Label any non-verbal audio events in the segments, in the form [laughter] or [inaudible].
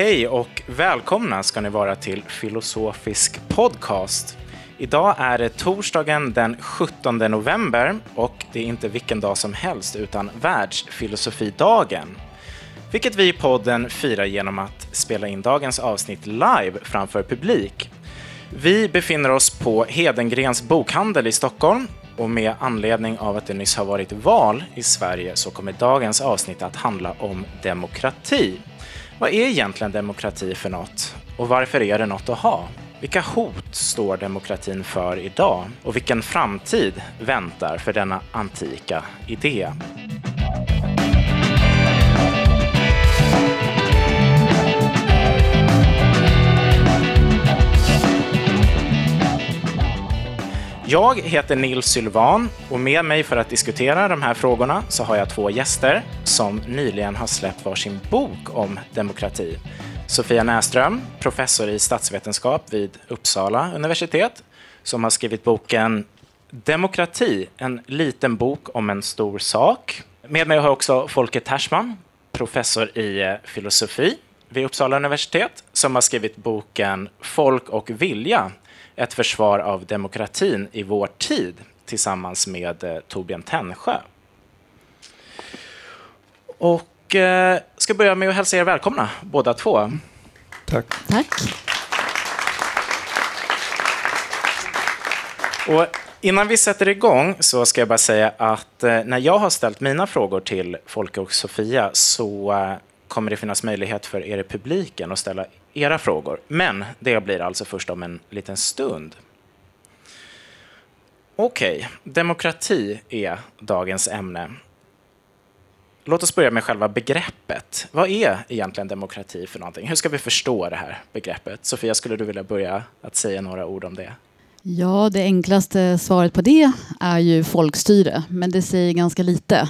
Hej och välkomna ska ni vara till Filosofisk podcast. Idag är det torsdagen den 17 november och det är inte vilken dag som helst utan Världsfilosofidagen. Vilket vi i podden firar genom att spela in dagens avsnitt live framför publik. Vi befinner oss på Hedengrens bokhandel i Stockholm och med anledning av att det nyss har varit val i Sverige så kommer dagens avsnitt att handla om demokrati. Vad är egentligen demokrati för något? Och varför är det något att ha? Vilka hot står demokratin för idag? Och vilken framtid väntar för denna antika idé? Jag heter Nils Sylvan och med mig för att diskutera de här frågorna så har jag två gäster som nyligen har släppt varsin bok om demokrati. Sofia Näström, professor i statsvetenskap vid Uppsala universitet, som har skrivit boken Demokrati, en liten bok om en stor sak. Med mig har jag också Folke Tersman, professor i eh, filosofi vid Uppsala universitet, som har skrivit boken Folk och vilja, ett försvar av demokratin i vår tid tillsammans med eh, Torbjörn Tännsjö. Och eh, ska börja med att hälsa er välkomna båda två. Tack. Tack. Och innan vi sätter igång så ska jag bara säga att eh, när jag har ställt mina frågor till Folke och Sofia så eh, kommer det finnas möjlighet för er i publiken att ställa era frågor. Men det blir alltså först om en liten stund. Okej, okay. demokrati är dagens ämne. Låt oss börja med själva begreppet. Vad är egentligen demokrati för någonting? Hur ska vi förstå det här begreppet? Sofia, skulle du vilja börja att säga några ord om det? Ja, det enklaste svaret på det är ju folkstyre, men det säger ganska lite.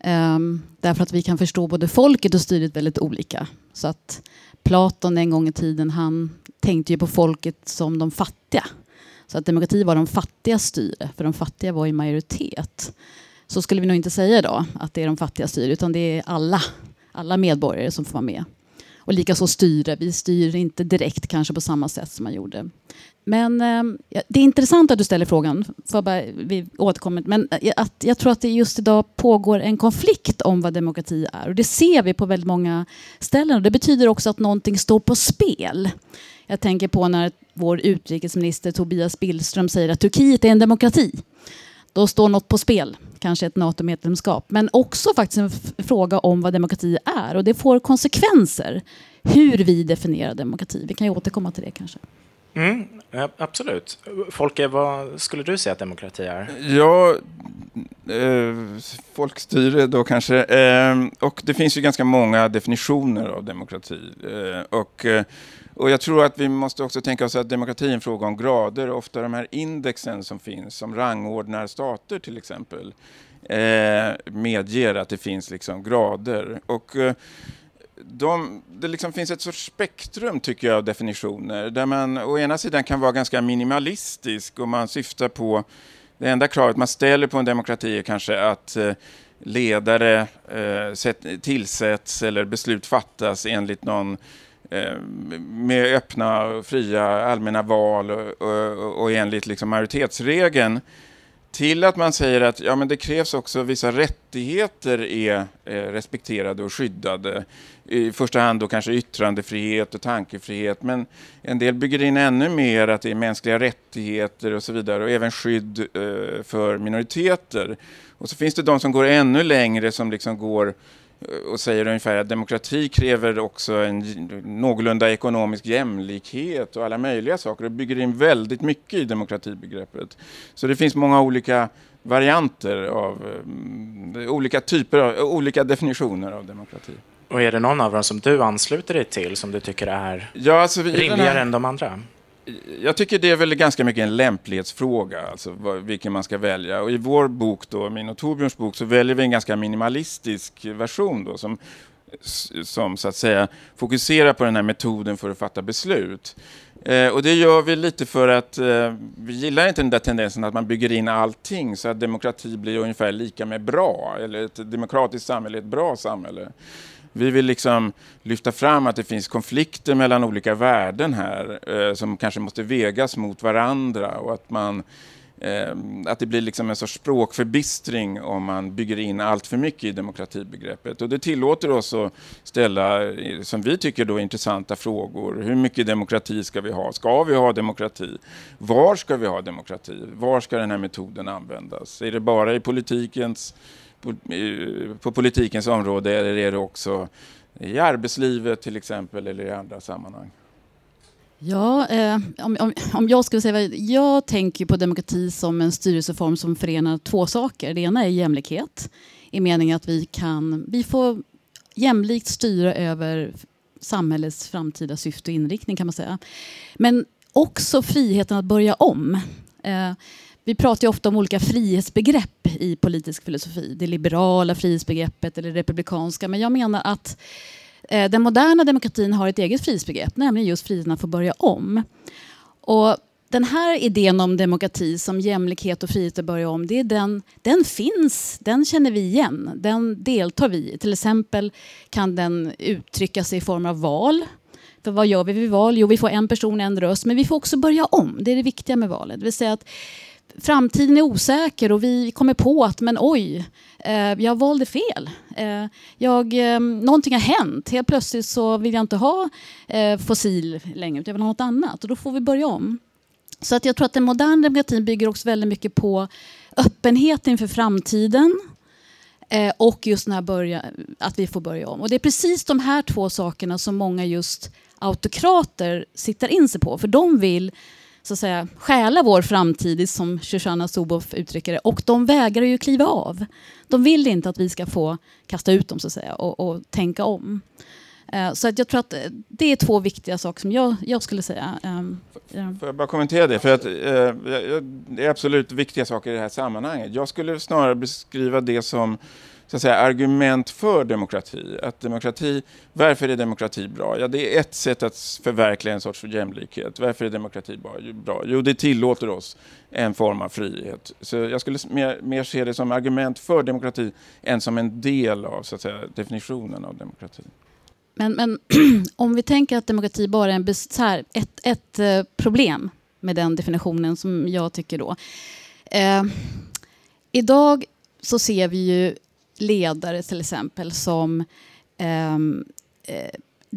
Ehm, därför att vi kan förstå både folket och styret väldigt olika. Så att Platon en gång i tiden, han tänkte ju på folket som de fattiga. Så att demokrati var de fattiga styre, för de fattiga var i majoritet. Så skulle vi nog inte säga idag, att det är de fattiga styre, utan det är alla, alla medborgare som får vara med. Och likaså styre, vi styr inte direkt kanske på samma sätt som man gjorde. Men eh, det är intressant att du ställer frågan, för bara, vi återkommer. Men eh, att, jag tror att det just idag pågår en konflikt om vad demokrati är. Och det ser vi på väldigt många ställen. Och det betyder också att någonting står på spel. Jag tänker på när vår utrikesminister Tobias Billström säger att Turkiet är en demokrati. Då står något på spel, kanske ett NATO-medlemskap. Men också faktiskt en fråga om vad demokrati är. Och det får konsekvenser hur vi definierar demokrati. Vi kan ju återkomma till det kanske. Mm, absolut. Folke, vad skulle du säga att demokrati är? Ja, eh, folkstyre då kanske. Eh, och det finns ju ganska många definitioner av demokrati. Eh, och, eh, och jag tror att vi måste också tänka oss att demokrati är en fråga om grader. Ofta de här indexen som finns, som rangordnar stater till exempel, eh, medger att det finns liksom grader. Och eh, de, det liksom finns ett sorts spektrum tycker jag av definitioner där man å ena sidan kan vara ganska minimalistisk och man syftar på det enda kravet man ställer på en demokrati är kanske att eh, ledare eh, tillsätts eller beslut fattas enligt någon eh, med öppna, fria, allmänna val och, och, och enligt liksom majoritetsregeln till att man säger att ja, men det krävs också vissa rättigheter är eh, respekterade och skyddade. I första hand då kanske yttrandefrihet och tankefrihet, men en del bygger in ännu mer att det är mänskliga rättigheter och så vidare och även skydd eh, för minoriteter. Och så finns det de som går ännu längre som liksom går och säger ungefär att demokrati kräver också en någorlunda ekonomisk jämlikhet och alla möjliga saker och bygger in väldigt mycket i demokratibegreppet. Så det finns många olika varianter av um, olika typer av olika definitioner av demokrati. Och är det någon av dem som du ansluter dig till som du tycker är ja, alltså rimligare här, än de andra? Jag tycker det är väl ganska mycket en lämplighetsfråga, alltså vilken man ska välja. Och i vår bok, då, min och Torbjörns bok, så väljer vi en ganska minimalistisk version då, som, som så att säga fokuserar på den här metoden för att fatta beslut. Eh, och det gör vi lite för att eh, vi gillar inte den där tendensen att man bygger in allting så att demokrati blir ungefär lika med bra, eller ett demokratiskt samhälle är ett bra samhälle. Vi vill liksom lyfta fram att det finns konflikter mellan olika värden här eh, som kanske måste vägas mot varandra och att man eh, att det blir liksom en sorts språkförbistring om man bygger in allt för mycket i demokratibegreppet. Och det tillåter oss att ställa, eh, som vi tycker, då, intressanta frågor. Hur mycket demokrati ska vi ha? Ska vi ha demokrati? Var ska vi ha demokrati? Var ska den här metoden användas? Är det bara i politikens, på, på politikens område eller är det också i arbetslivet till exempel eller i andra sammanhang? Ja, eh, om, om, om, jag skulle säga Jag tänker på demokrati som en styrelseform som förenar två saker. Det ena är jämlikhet i meningen att vi, kan, vi får jämlikt styra över samhällets framtida syfte och inriktning kan man säga. Men också friheten att börja om. Eh, vi pratar ju ofta om olika frihetsbegrepp i politisk filosofi. Det liberala frihetsbegreppet eller det republikanska. Men jag menar att Eh, den moderna demokratin har ett eget frihetsbegrepp, nämligen just friheten att få börja om. Och den här idén om demokrati som jämlikhet och frihet att börja om, det är den, den finns, den känner vi igen, den deltar vi i. Till exempel kan den uttrycka sig i form av val. För vad gör vi vid val? Jo, vi får en person, en röst, men vi får också börja om. Det är det viktiga med valet. Det vill säga att framtiden är osäker och vi kommer på att men oj, eh, jag valde fel. Eh, jag, eh, någonting har hänt. Helt plötsligt så vill jag inte ha eh, fossil längre, utan jag vill ha något annat. Och då får vi börja om. Så att jag tror att den moderna demokratin bygger också väldigt mycket på öppenhet inför framtiden eh, och just den här börja, att vi får börja om. Och det är precis de här två sakerna som många just autokrater siktar in sig på. För de vill så att säga, stjäla vår framtid, som Shoshana Zuboff uttrycker det. Och de vägrar ju kliva av. De vill inte att vi ska få kasta ut dem så att säga, och, och tänka om. Eh, så att jag tror att eh, det är två viktiga saker som jag, jag skulle säga. Ehm, får jag bara kommentera det? För att, eh, det är absolut viktiga saker i det här sammanhanget. Jag skulle snarare beskriva det som så att säga, argument för demokrati. Att demokrati. Varför är demokrati bra? Ja, det är ett sätt att förverkliga en sorts jämlikhet. Varför är demokrati bra? Jo, det tillåter oss en form av frihet. Så jag skulle mer, mer se det som argument för demokrati än som en del av så att säga, definitionen av demokrati. Men, men [clears throat] om vi tänker att demokrati bara är en här, ett, ett eh, problem med den definitionen som jag tycker då. Eh, idag så ser vi ju ledare till exempel som... Ehm, eh,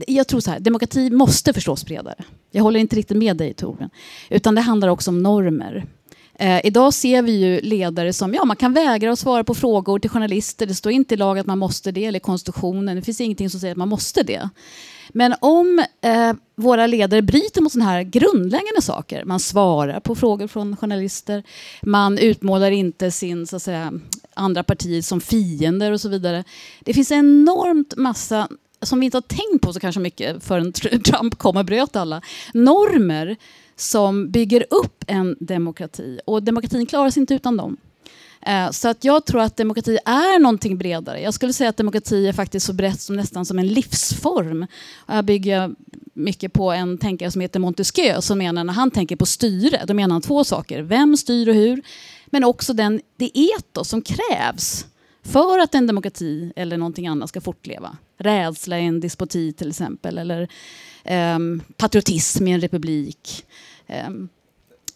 jag tror så här, demokrati måste förstås bredare. Jag håller inte riktigt med dig Torbjörn. Utan det handlar också om normer. Eh, idag ser vi ju ledare som, ja man kan vägra att svara på frågor till journalister. Det står inte i lag att man måste det, eller konstitutionen. Det finns ingenting som säger att man måste det. Men om eh, våra ledare bryter mot sådana här grundläggande saker, man svarar på frågor från journalister, man utmålar inte sin så att säga, andra partier som fiender och så vidare. Det finns enormt massa som vi inte har tänkt på så kanske mycket förrän [laughs] Trump kom och bröt alla. Normer som bygger upp en demokrati och demokratin klarar sig inte utan dem. Eh, så att jag tror att demokrati är någonting bredare. Jag skulle säga att demokrati är faktiskt så brett som nästan som en livsform. här bygger jag mycket på en tänkare som heter Montesquieu som menar när han tänker på styre, då menar han två saker. Vem styr och hur? Men också den, det etos som krävs för att en demokrati eller någonting annat ska fortleva. Rädsla i en despoti till exempel, eller um, patriotism i en republik. Um,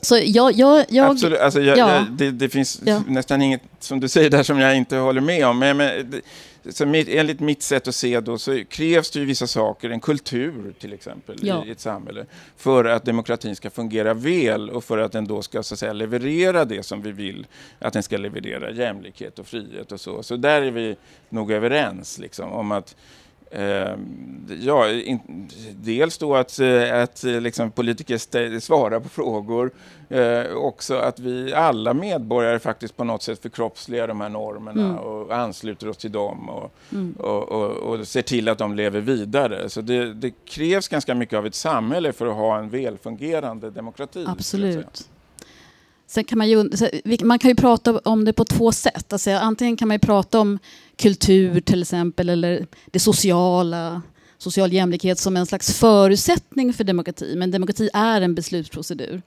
så jag, jag, jag, Absolut, alltså jag, ja. det, det, finns ja. nästan inget som du säger där som jag inte håller med om. Men, men så mitt, enligt mitt sätt att se då så krävs det ju vissa saker, en kultur till exempel ja. i ett samhälle, för att demokratin ska fungera väl och för att den då ska så säga, leverera det som vi vill att den ska leverera, jämlikhet och frihet och så. Så där är vi nog överens liksom, om att ja, in, dels då att, eh, att eh, liksom politiker svarar på frågor. Eh, också att vi alla medborgare faktiskt på något sätt förkroppsligar de här normerna mm. och ansluter oss till dem och, mm. och, och, och, ser till att de lever vidare. Så det, det, krävs ganska mycket av ett samhälle för att ha en välfungerande demokrati. Absolut. Sen kan man, ju, man kan ju prata om det på två sätt. Alltså, antingen kan man prata om kultur till exempel eller det sociala, social jämlikhet som en slags förutsättning för demokrati. Men demokrati är en beslutsprocedur.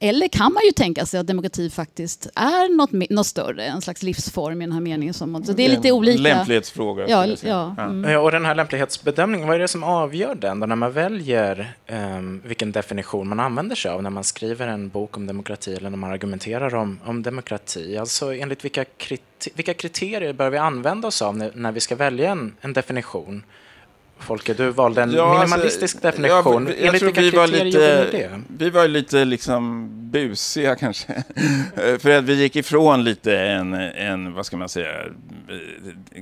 Eller kan man ju tänka sig att demokrati faktiskt är något, något större, en slags livsform i den här meningen. Som, så det är lite olika. Lämplighetsfråga. Ja, ja, mm. ja, och den här lämplighetsbedömningen, vad är det som avgör den då när man väljer um, vilken definition man använder sig av när man skriver en bok om demokrati eller när man argumenterar om, om demokrati? Alltså enligt vilka, kriter vilka kriterier bör vi använda oss av när, när vi ska välja en, en definition? Folke, du valde en ja, alltså, minimalistisk alltså, definition. Ja, Enligt vilka vi var lite? Vi var lite liksom busiga [laughs] kanske. För att vi gick ifrån lite en, en, vad ska man säga,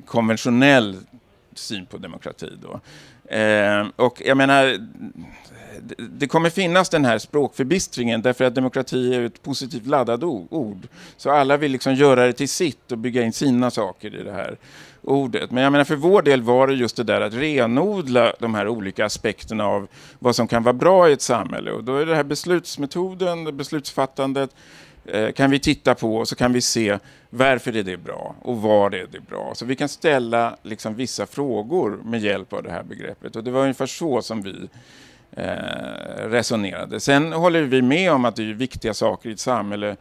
konventionell syn på demokrati då. Eh, och jag menar, det kommer finnas den här språkförbistringen därför att demokrati är ett positivt laddat ord. Så alla vill liksom göra det till sitt och bygga in sina saker i det här ordet. Men jag menar för vår del var det just det där att renodla de här olika aspekterna av vad som kan vara bra i ett samhälle. Och då är det här beslutsmetoden, beslutsfattandet eh, kan vi titta på och så kan vi se varför är det bra och var är det bra. Så vi kan ställa liksom vissa frågor med hjälp av det här begreppet. Och det var ungefär så som vi eh, resonerade. Sen håller vi med om att det är viktiga saker i ett samhälle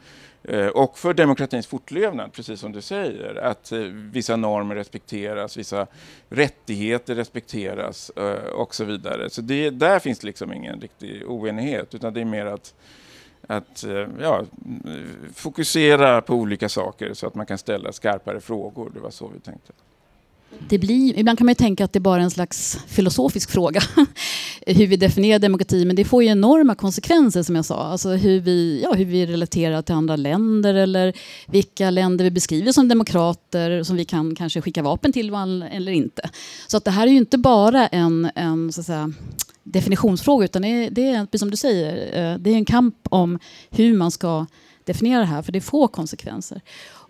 Eh, och för demokratins fortlevnad, precis som du säger, att eh, vissa normer respekteras, vissa rättigheter respekteras eh, och så vidare. Så det, där finns liksom ingen riktig oenighet, utan det är mer att, att ja, fokusera på olika saker så att man kan ställa skarpare frågor. Det var så vi tänkte det blir, ibland kan man tänka att det är bara är en slags filosofisk fråga [laughs] hur vi definierar demokrati, men det får ju enorma konsekvenser som jag sa. Alltså hur vi, ja, hur vi relaterar till andra länder eller vilka länder vi beskriver som demokrater som vi kan kanske skicka vapen till eller inte. Så att det här är ju inte bara en, en så att säga, definitionsfråga utan det är, det är, precis som du säger, eh, det är en kamp om hur man ska definiera det här för det får konsekvenser.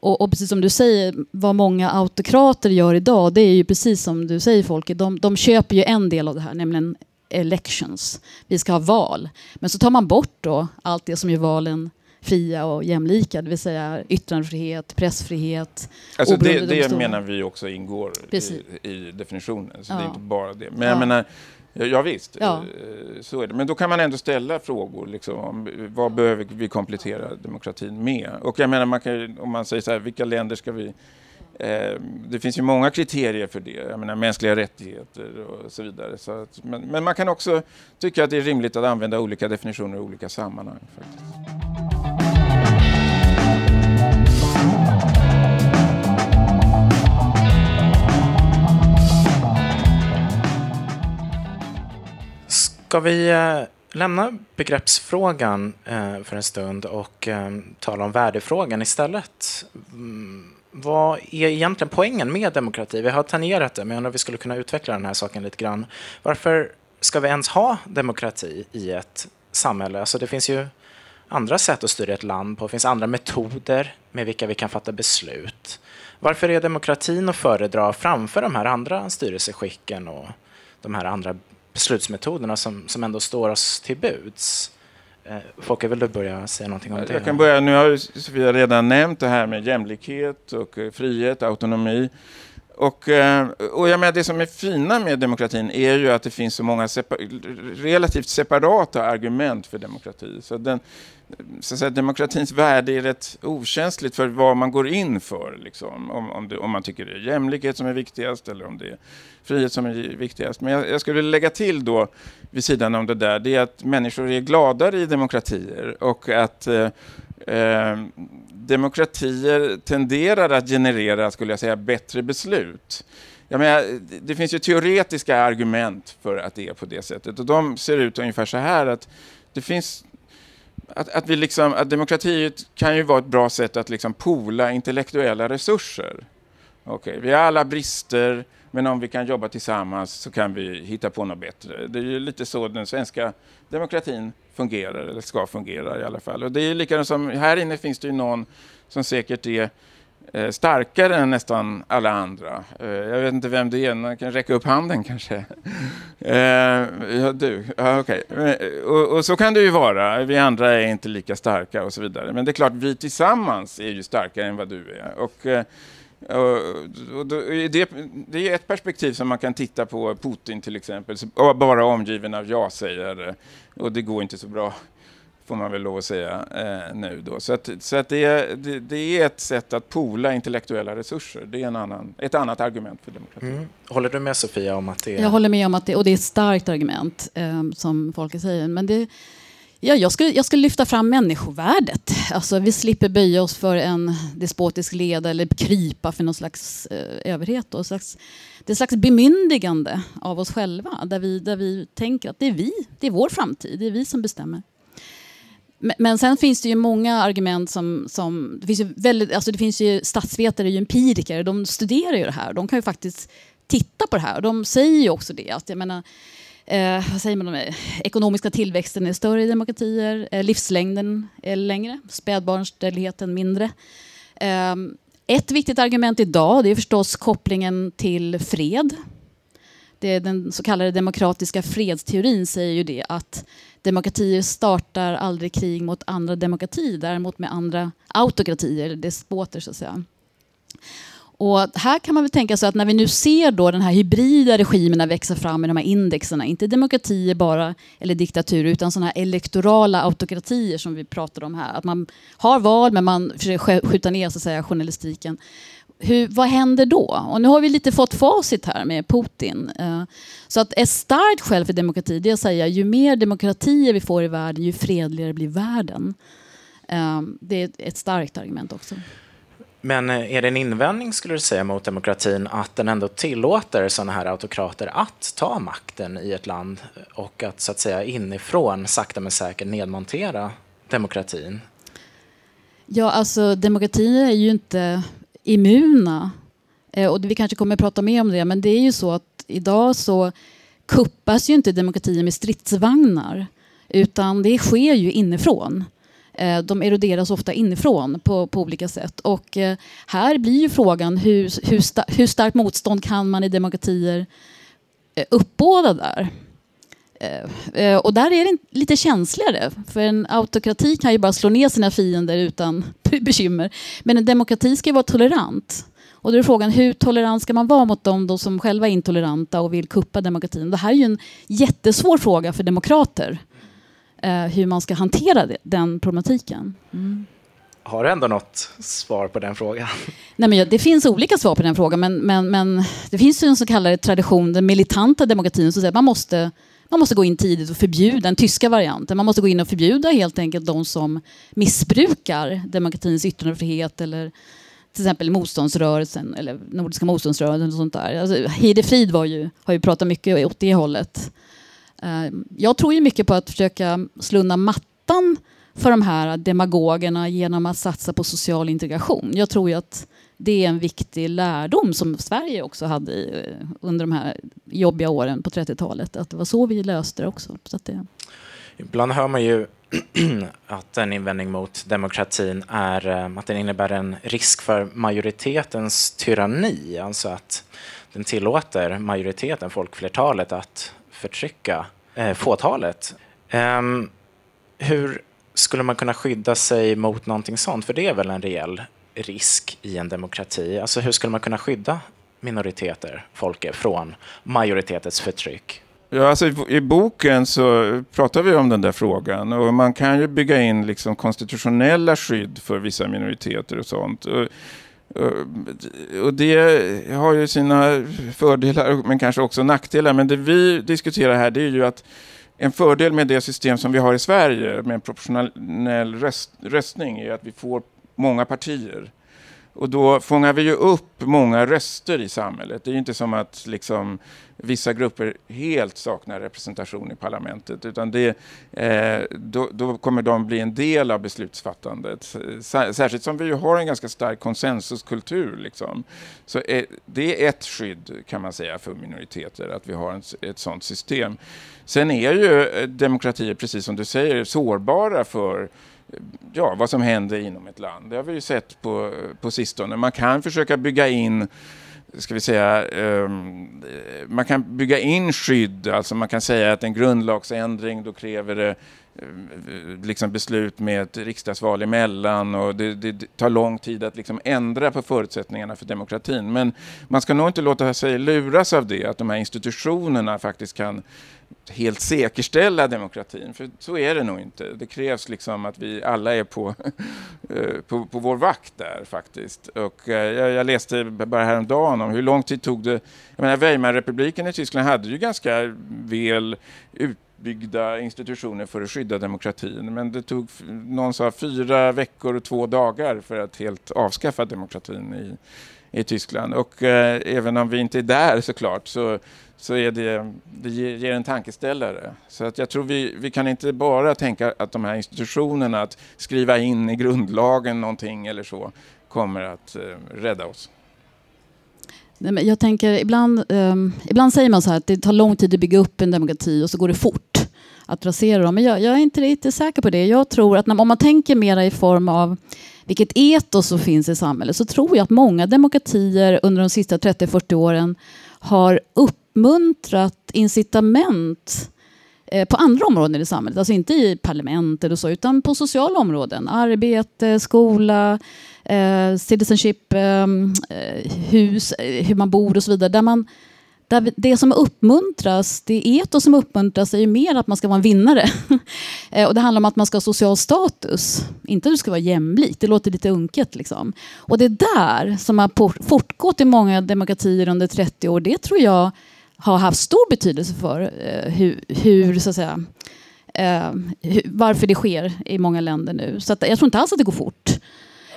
Och, och, precis som du säger, vad många autokrater gör idag, det är ju precis som du säger Folke, de, de köper ju en del av det här, nämligen elections. Vi ska ha val. Men så tar man bort då allt det som gör valen fria och jämlika, det vill säga yttrandefrihet, pressfrihet, alltså det, det menar vi också ingår i, i, definitionen, så ja. det är inte bara det. Men jag menar, Ja, visst, ja. Eh, så är det. Men då kan man ändå ställa frågor. Liksom, om, vad behöver vi komplettera demokratin med? Och jag menar, man kan, om man säger så här, vilka länder ska vi... Eh, det finns ju många kriterier för det. Jag menar mänskliga rättigheter och så vidare. Så att, men, men, man kan också tycka att det är rimligt att använda olika definitioner i olika sammanhang. Faktiskt. Ska vi eh, lämna begreppsfrågan eh, för en stund och eh, tala om värdefrågan istället? Mm, vad är egentligen poängen med demokrati? Vi har tangerat det, men jag undrar om vi skulle kunna utveckla den här saken lite grann. Varför ska vi ens ha demokrati i ett samhälle? Alltså det finns ju andra sätt att styra ett land på. Det finns andra metoder med vilka vi kan fatta beslut. Varför är demokratin att föredra framför de här andra styrelseskicken och de här andra beslutsmetoderna som, som ändå står oss till buds. Eh, Folke, vill du börja säga någonting om det? Jag kan börja. Nu har Sofia redan nämnt det här med jämlikhet och eh, frihet, autonomi. Och, eh, och jag menar, det som är fina med demokratin är ju att det finns så många separ relativt separata argument för demokrati. Så den, så att säga, demokratins värde är rätt okänsligt för vad man går in för. Liksom. Om, om, det, om, man tycker det är jämlikhet som är viktigast eller om det är frihet som är viktigast. Men jag, jag skulle lägga till då, vid sidan om det där, det är att människor är gladare i demokratier och att eh, eh, demokratier tenderar att generera, skulle jag säga, bättre beslut. Jag menar, det finns ju teoretiska argument för att det är på det sättet och de ser ut ungefär så här att det finns att, att, vi liksom, att demokrati kan ju vara ett bra sätt att liksom pola intellektuella resurser. Okay, vi har alla brister, men om vi kan jobba tillsammans så kan vi hitta på något bättre. Det är ju lite så den svenska demokratin fungerar, eller ska fungera i alla fall. Och det är likadant som, här inne finns det ju någon som säkert är eh, starkare än nästan alla andra. Eh, jag vet inte vem det är, man kan räcka upp handen kanske. [laughs] Eh, ja, du, ja, okay. Eh, och, och, så kan det ju vara, vi andra är inte lika starka och så vidare. Men det är klart, vi tillsammans är ju starkare än vad du är. Och eh, det, det, är ett perspektiv som man kan titta på Putin till exempel, bara omgiven av ja-sägare. Och det går inte så bra får man väl lov att säga eh, nu då. Så, att, så att det, det, det, är ett sätt att pola intellektuella resurser. Det är en annan, ett annat argument för demokrati. Mm. Håller du med Sofia om att det är... Jag håller med om att det, och det är ett starkt argument eh, som folket säger. Men det, ja, jag, skulle, jag skulle lyfta fram människovärdet. Alltså, vi slipper böja oss för en despotisk ledare eller krypa för någon slags eh, överhet. Då, slags, det är ett slags bemyndigande av oss själva där vi, där vi tänker att det är vi, det är vår framtid, det är vi som bestämmer. Men sen finns det ju många argument som... som det, finns ju väldigt, alltså det finns ju statsvetare, ju empiriker, de studerar ju det här. De kan ju faktiskt titta på det här. De säger ju också det. Att jag menar, eh, vad säger man om Ekonomiska tillväxten är större i demokratier. Eh, livslängden är längre. Spädbarnsdödligheten mindre. Eh, ett viktigt argument idag det är förstås kopplingen till fred. Det den så kallade demokratiska fredsteorin säger ju det att demokratier startar aldrig krig mot andra demokratier, däremot med andra autokratier, despoter så att säga. Och här kan man väl tänka sig att när vi nu ser då den här hybrida regimerna växa fram i de här indexerna, inte demokratier bara eller diktaturer utan sådana här elektorala autokratier som vi pratar om här. Att man har val men man försöker skjuta ner så att säga, journalistiken hur, vad händer då? Och nu har vi lite fått facit här med Putin. Eh, så att ett starkt skäl för demokrati det är att säga ju mer demokratier vi får i världen ju fredligare blir världen. Eh, det är ett starkt argument också. Men eh, är det en invändning skulle du säga mot demokratin att den ändå tillåter sådana här autokrater att ta makten i ett land och att så att säga inifrån sakta men säkert nedmontera demokratin? Ja, alltså demokrati är ju inte immuna. Eh, och vi kanske kommer att prata mer om det, men det är ju så att idag så kuppas ju inte demokratin med stridsvagnar, utan det sker ju inifrån. Eh, de eroderas ofta inifrån på, på olika sätt. Och eh, här blir ju frågan hur, hur, sta, hur starkt motstånd kan man i demokratier eh, uppbåda där? Och där är det lite känsligare, för en autokrati kan ju bara slå ner sina fiender utan [laughs] bekymmer. Men en demokrati ska ju vara tolerant. Och då är frågan hur tolerant ska man vara mot dem som själva är intoleranta och vill kuppa demokratin? Det här är ju en jättesvår fråga för demokrater. Eh, hur man ska hantera det, den problematiken. Mm. Har du ändå något svar på den frågan? [laughs] Nej, men det finns olika svar på den frågan, men, men, men det finns ju en så kallad tradition, den militanta demokratin, som säger att man måste man måste gå in tidigt och förbjuda den tyska varianten. Man måste gå in och förbjuda helt enkelt de som missbrukar demokratins yttrandefrihet eller till exempel motståndsrörelsen eller Nordiska motståndsrörelsen och sånt där. Alltså, Heide Frid var ju, har ju pratat mycket åt det hållet. Eh, jag tror ju mycket på att försöka slå undan mattan för de här demagogerna genom att satsa på social integration. Jag tror ju att det är en viktig lärdom som Sverige också hade eh, under de här jobbiga åren på 30-talet. Att det var så vi löste det också. Så det... Ibland hör man ju [clears throat] att en invändning mot demokratin är eh, att den innebär en risk för majoritetens tyranni. Alltså att den tillåter majoriteten, folkflertalet, att förtrycka eh, fåtalet. Um, hur skulle man kunna skydda sig mot någonting sånt? För det är väl en reell risk i en demokrati? Alltså hur skulle man kunna skydda minoriteter, folket, från majoritetens förtryck? Ja, alltså i, i, boken så pratar vi om den där frågan och man kan ju bygga in liksom konstitutionella skydd för vissa minoriteter och sånt. Och, Eh, och det har ju sina fördelar men kanske också nackdelar. Men det vi diskuterar här det är ju att en fördel med det system som vi har i Sverige med proportionell röst, röstning är att vi får många partier. Och då fångar vi ju upp många röster i samhället. Det är ju inte som att liksom, vissa grupper helt saknar representation i parlamentet, utan det, eh, då, då, kommer de bli en del av beslutsfattandet. Särskilt som vi ju har en ganska stark konsensuskultur. Liksom. Så eh, det är ett skydd, kan man säga, för minoriteter, att vi har en, ett sådant system. Sen är ju eh, demokratier, precis som du säger, sårbara för ja, vad som händer inom ett land. Det har vi ju sett på, på sistone. Man kan försöka bygga in ska vi säga, um, man kan bygga in skydd, alltså man kan säga att en grundlagsändring då kräver det ehm, liksom beslut med ett riksdagsval emellan och det, det, det tar lång tid att liksom ändra på förutsättningarna för demokratin. Men man ska nog inte låta sig luras av det, att de här institutionerna faktiskt kan helt säkerställa demokratin. För så är det nog inte. Det krävs liksom att vi alla är på, [laughs] eh, på, på vår vakt där faktiskt. Och eh, jag, jag, läste bara häromdagen om hur lång tid tog det. Jag menar Weimarrepubliken i Tyskland hade ju ganska väl utbyggda institutioner för att skydda demokratin. Men det tog, någon sa, fyra veckor och två dagar för att helt avskaffa demokratin i, i Tyskland. Och eh, även om vi inte är där såklart så så är det, det ger en tankeställare. Så att jag tror vi, vi kan inte bara tänka att de här institutionerna, att skriva in i grundlagen någonting eller så, kommer att eh, rädda oss. Jag tänker, ibland, eh, ibland säger man så här att det tar lång tid att bygga upp en demokrati och så går det fort att rasera dem. Men jag, jag är inte riktigt säker på det. Jag tror att när, om man tänker mera i form av vilket etos som finns i samhället så tror jag att många demokratier under de sista 30-40 åren har uppmuntrat incitament eh, på andra områden i samhället, alltså inte i parlamentet och så, utan på sociala områden. Arbete, skola, eh, citizenship, eh, eh hus, eh, hur man bor och så vidare. Där man, där det som uppmuntras, det etos som uppmuntras är ju mer att man ska vara en vinnare. [laughs] Eh, och det handlar om att man ska ha social status, inte att du ska vara jämlik. Det låter lite unket. Liksom. Och det där som har fortgått i många demokratier under 30 år, det tror jag har haft stor betydelse för eh, hur, hur, så att säga, eh, hur, varför det sker i många länder nu. Så att, jag tror inte alls att det går fort.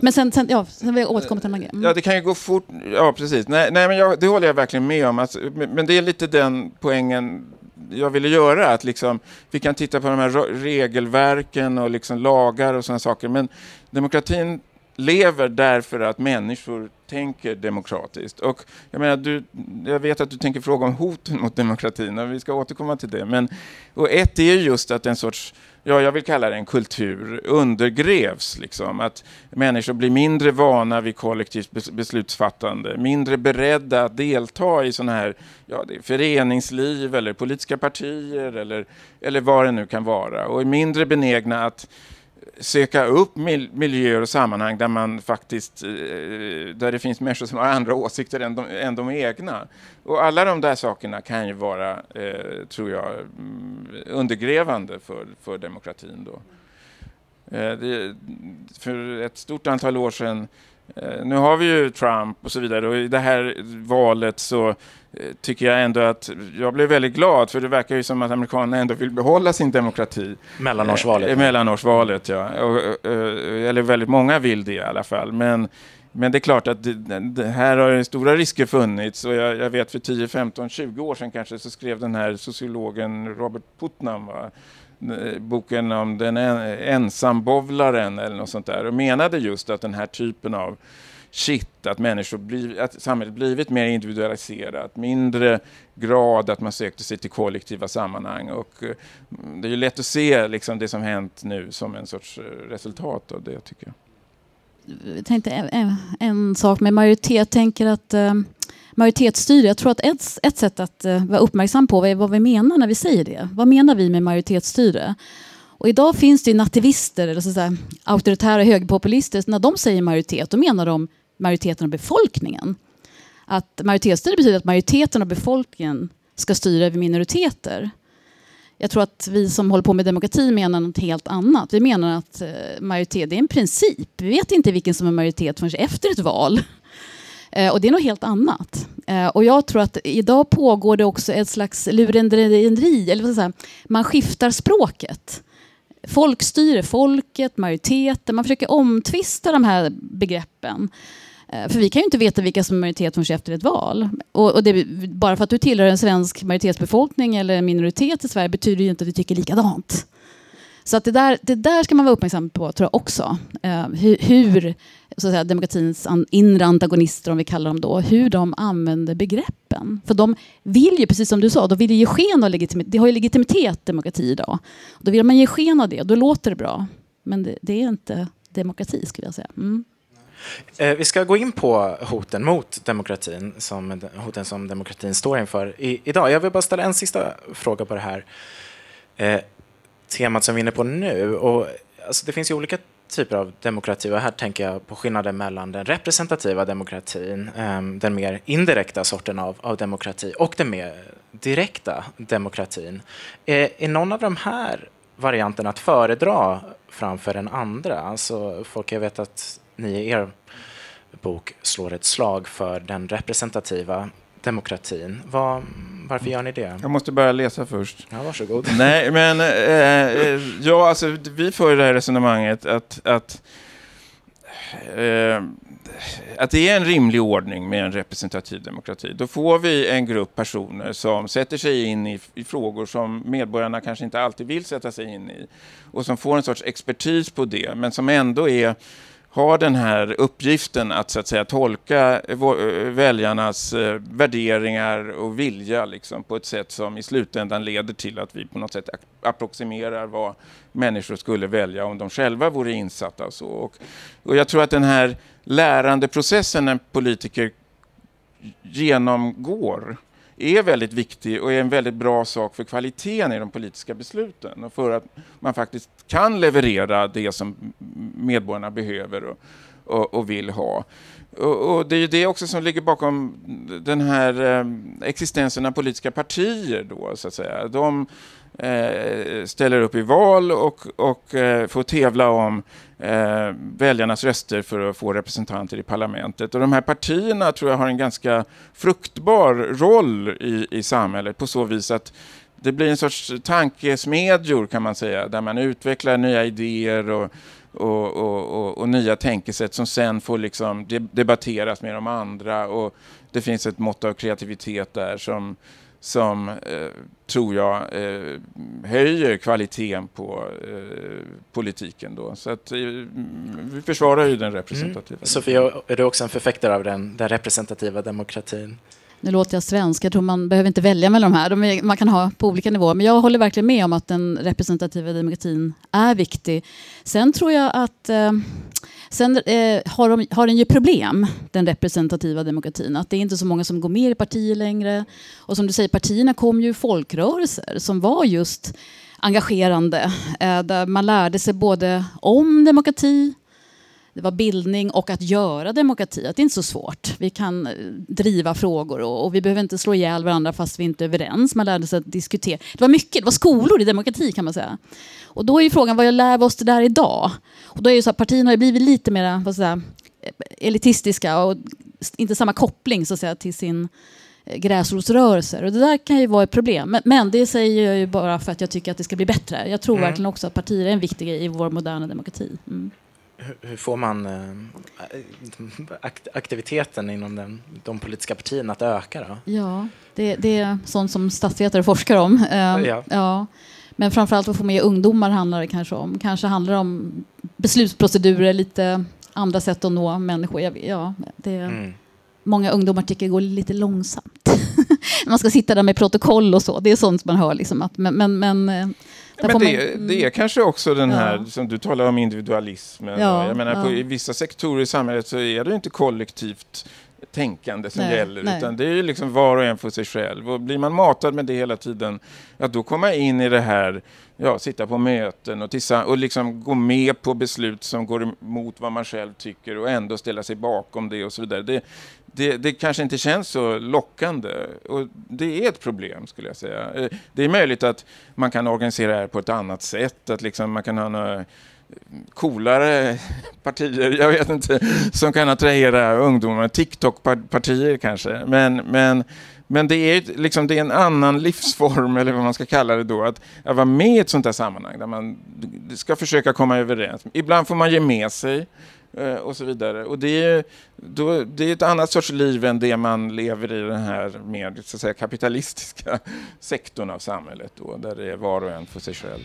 Men sen, sen, ja, sen vill jag återkomma till en mm. Ja, det kan ju gå fort. Ja, precis. Nej, nej men jag, det håller jag verkligen med om. Alltså, men det är lite den poängen jag ville göra. Att liksom, vi kan titta på de här regelverken och liksom lagar och sådana saker. Men demokratin lever därför att människor tänker demokratiskt. Och jag, menar, du, jag vet att du tänker fråga om hoten mot demokratin och vi ska återkomma till det. Men, och ett är just att en sorts, ja, jag vill kalla det en kultur, undergrävs. Liksom. Att människor blir mindre vana vid kollektivt beslutsfattande, mindre beredda att delta i sådana här ja, det är föreningsliv eller politiska partier eller, eller vad det nu kan vara. Och är mindre benägna att söka upp mil miljöer och sammanhang där man faktiskt eh, där det finns människor som har andra åsikter än de, än de egna. Och alla de där sakerna kan ju vara, eh, tror jag, mm, undergrävande för, för demokratin. Då. Eh, det, för ett stort antal år sedan Eh, nu har vi ju Trump och så vidare och i det här valet så tycker jag ändå att jag blev väldigt glad för det verkar ju som att amerikanerna ändå vill behålla sin demokrati. Mellanårsvalet. Eh, mellanårsvalet, ja. Och, eller väldigt många vill det i alla fall. Men, men det är klart att det, det här har stora risker funnits och jag, jag, vet för 10, 15, 20 år sedan kanske så skrev den här sociologen Robert Putnam va, boken om den ensambovlaren eller något sånt där och menade just att den här typen av shit, att människor bliv, att samhället blivit mer individualiserat, mindre grad att man sökte sig till kollektiva sammanhang och eh, det är ju lätt att se liksom det som hänt nu som en sorts eh, resultat av det tycker jag. Jag tänkte en, en sak med majoritet, jag tänker att eh, majoritetsstyre. Jag tror att ett, ett sätt att vara uppmärksam på är vad vi menar när vi säger det. Vad menar vi med majoritetsstyre? Och idag finns det ju nativister, eller så säga, auktoritära högerpopulister. När de säger majoritet, då menar de majoriteten av befolkningen. Att majoritetsstyre betyder att majoriteten av befolkningen ska styra över minoriteter. Jag tror att vi som håller på med demokrati menar något helt annat. Vi menar att eh, majoritet är en princip. Vi vet inte vilken som är majoritet förrän efter ett val. Eh, och det är något helt annat. Eh, och jag tror att idag pågår det också ett slags lurendrejeri, eller vad ska jag säga, man skiftar språket. Folkstyre, folket, majoriteten, man försöker omtvista de här begreppen. Eh, för vi kan ju inte veta vilka som är majoritet förrän efter ett val. Och, och det, bara för att du tillhör en svensk majoritetsbefolkning eller en minoritet i Sverige betyder ju inte att du tycker likadant. Så att det, där, det där ska man vara uppmärksam på tror jag också. Eh, uh, hur, hur så att säga, demokratins inre antagonister, om vi kallar dem då, hur de använder begreppen. För de vill ju, precis som du sa, de vill ge sken av legitimitet. Det har ju legitimitet, demokrati idag. Då vill man ge sken av det, då låter det bra. Men det, det är inte demokrati, skulle jag säga. Mm. Eh, vi ska gå in på hoten mot demokratin, som, hoten som demokratin står inför i, idag. Jag vill bara ställa en sista fråga på det här eh, temat som vi är inne på nu. Och, alltså, det finns ju olika typer av demokrati. Och här tänker jag på skillnaden mellan den representativa demokratin, eh, den mer indirekta sorten av, av demokrati, och den mer direkta demokratin. Är, är någon av de här varianterna att föredra framför den andra? Alltså, folk, jag vet att ni i er bok slår ett slag för den representativa demokratin. Var, varför gör ni det? Jag måste börja läsa först. Ja, varsågod. Nej, men eh, eh, ja, alltså, vi för det här resonemanget att, att, eh, att det är en rimlig ordning med en representativ demokrati. Då får vi en grupp personer som sätter sig in i, i frågor som medborgarna kanske inte alltid vill sätta sig in i och som får en sorts expertis på det, men som ändå är har den här uppgiften att, så att säga, tolka eh, väljarnas eh, värderingar och vilja liksom, på ett sätt som i slutändan leder till att vi på något sätt approximerar vad människor skulle välja om de själva vore insatta. Och, så. Och, och jag tror att den här lärandeprocessen när politiker genomgår är väldigt viktig och är en väldigt bra sak för kvaliteten i de politiska besluten och för att man faktiskt kan leverera det som medborgarna behöver och, och, och vill ha. Och, och, det är ju det också som ligger bakom den här eh, existensen av politiska partier. Då, så att säga. De eh, ställer upp i val och, och eh, får tävla om eh, väljarnas röster för att få representanter i parlamentet. Och de här partierna tror jag har en ganska fruktbar roll i, i samhället på så vis att det blir en sorts tankesmedjor kan man säga, där man utvecklar nya idéer och, och, och, och, nya tänkesätt som sen får liksom debatteras med de andra och det finns ett mått av kreativitet där som, som eh, tror jag eh, höjer kvaliteten på eh, politiken. Då. Så att, eh, vi försvarar ju den representativa. Mm. Sofia, är du också en förfäktare av den, den representativa demokratin? Nu låter jag svensk, jag tror man behöver inte välja mellan de här. De är, man kan ha på olika nivåer. Men jag håller verkligen med om att den representativa demokratin är viktig. Sen tror jag att eh, Sen eh, har, de, har den ju problem, den representativa demokratin. Att det är inte så många som går med i partier längre. Och som du säger, partierna kom ju folkrörelser som var just engagerande. Eh, där man lärde sig både om demokrati, det var bildning och att göra demokrati. Att det är inte så svårt. Vi kan eh, driva frågor och, och, vi behöver inte slå ihjäl varandra fast vi inte är överens. Man lärde sig att diskutera. Det var mycket, det var skolor i demokrati kan man säga. Och då är ju frågan, vad lär vi oss det där idag? Och då är ju så att partierna har blivit lite mer vad säga, elitistiska och inte samma koppling så att säga, till sin eh, gräsrotsrörelser. Och det där kan ju vara ett problem. Men, men, det säger jag ju bara för att jag tycker att det ska bli bättre. Jag tror mm. verkligen också att partier är en viktig grej i vår moderna demokrati. Mm hur får man eh, aktiviteten inom den, de politiska partierna att öka? Då? Ja, det, det är sånt som statsvetare forskar om. Eh, ja. ja. Men framförallt att få med ungdomar handlar det kanske om. Kanske handlar det om beslutsprocedurer, lite andra sätt att nå människor. Ja, det, mm. Många ungdomar tycker det går lite långsamt. [laughs] man ska sitta där med protokoll och så. Det är sånt man hör. Liksom, att, men, men, men eh, men det, man, det, är kanske också den här, ja. som du talar om, individualismen. Ja, jag menar, ja. på, I vissa sektorer i samhället så är det inte kollektivt tänkande som nej, gäller, nej. utan det är liksom var och en för sig själv. Och blir man matad med det hela tiden, ja, då kommer man in i det här, ja, sitta på möten och, och liksom gå med på beslut som går emot vad man själv tycker och ändå ställa sig bakom det och så vidare. Det, det, det, kanske inte känns så lockande. Och det är ett problem, skulle jag säga. Eh, det är möjligt att man kan organisera det här på ett annat sätt. Att liksom man kan ha några coolare [laughs] partier, jag vet inte, som kan attrahera ungdomar. TikTok-partier kanske. Men, men, men det, är liksom, det är en annan [laughs] livsform, eller vad man ska kalla det då, att, att vara med i ett sånt här sammanhang där man ska försöka komma överens. Ibland får man ge med sig. Eh, och så vidare. Och det är, då, det är ett annat sorts liv än det man lever i den här mer så att säga, kapitalistiska [laughs] sektorn av samhället då, där det är var och en för sig själv.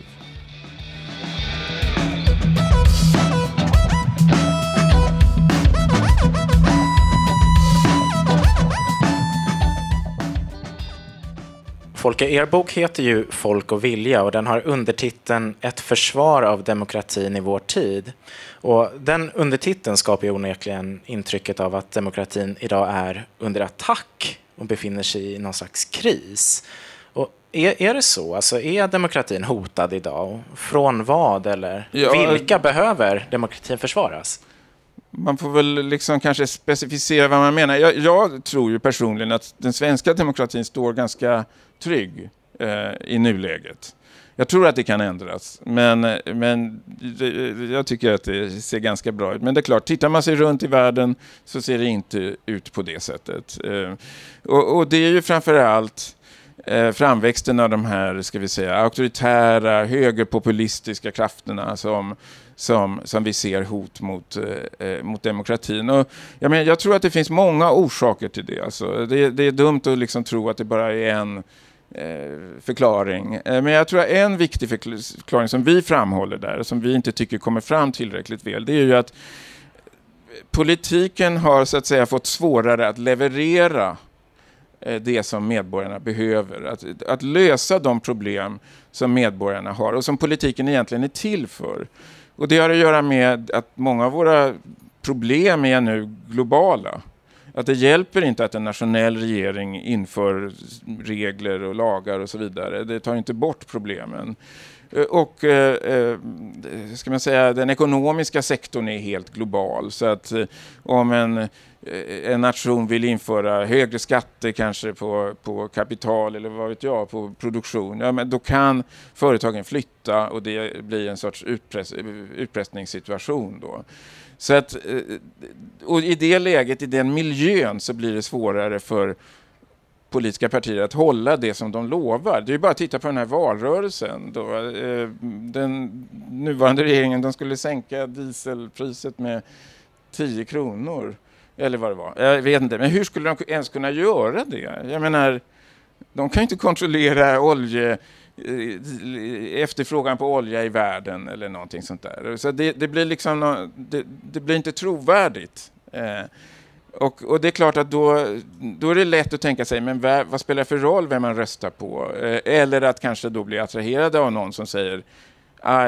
Folke, er bok heter ju Folk och vilja och den har undertiteln Ett försvar av demokratin i vår tid. Och den undertiteln skapar ju onekligen intrycket av att demokratin idag är under attack och befinner sig i någon slags kris. Och är, är det så? Alltså, är demokratin hotad idag? Från vad eller ja, vilka behöver demokratin försvaras? Man får väl liksom kanske specificera vad man menar. Jag, jag tror ju personligen att den svenska demokratin står ganska trygg eh, i nuläget. Jag tror att det kan ändras, men, men jag tycker att det ser ganska bra ut. Men det är klart, tittar man sig runt i världen så ser det inte ut på det sättet. Eh, och, och det är ju framför allt eh, framväxten av de här, ska vi säga, auktoritära, högerpopulistiska krafterna som, som, som vi ser hot mot, eh, eh, mot demokratin. Och, jag, menar, jag tror att det finns många orsaker till det. Alltså, det, det är dumt att liksom tro att det bara är en Eh, förklaring. Eh, men jag tror att en viktig förklaring som vi framhåller där, som vi inte tycker kommer fram tillräckligt väl, det är ju att politiken har så att säga fått svårare att leverera eh, det som medborgarna behöver. Att, att lösa de problem som medborgarna har och som politiken egentligen är till för. Och det har att göra med att många av våra problem är nu globala. Att det hjälper inte att en nationell regering inför regler och lagar och så vidare. Det tar inte bort problemen. Eh, och eh, eh, ska man säga, den ekonomiska sektorn är helt global. Så att eh, om en, en nation vill införa högre skatter kanske på, på kapital eller vad vet jag, på produktion, ja, men då kan företagen flytta och det blir en sorts utpress, utpressningssituation. Då. Så att, och I det läget, i den miljön, så blir det svårare för politiska partier att hålla det som de lovar. Det är bara att titta på den här valrörelsen. Då. Eh, den nuvarande regeringen de skulle sänka dieselpriset med 10 kronor. Eller vad det var. Jag vet inte. Men hur skulle de ens kunna göra det? Jag menar, de kan ju inte kontrollera olje eh, efterfrågan på olja i världen eller någonting sånt där. Så det, det blir liksom det, det, blir inte trovärdigt. Eh. Och, och, det är klart att då, då är det lätt att tänka sig, men vad, vad spelar det för roll vem man röstar på? Eh, eller att kanske då bli attraherad av någon som säger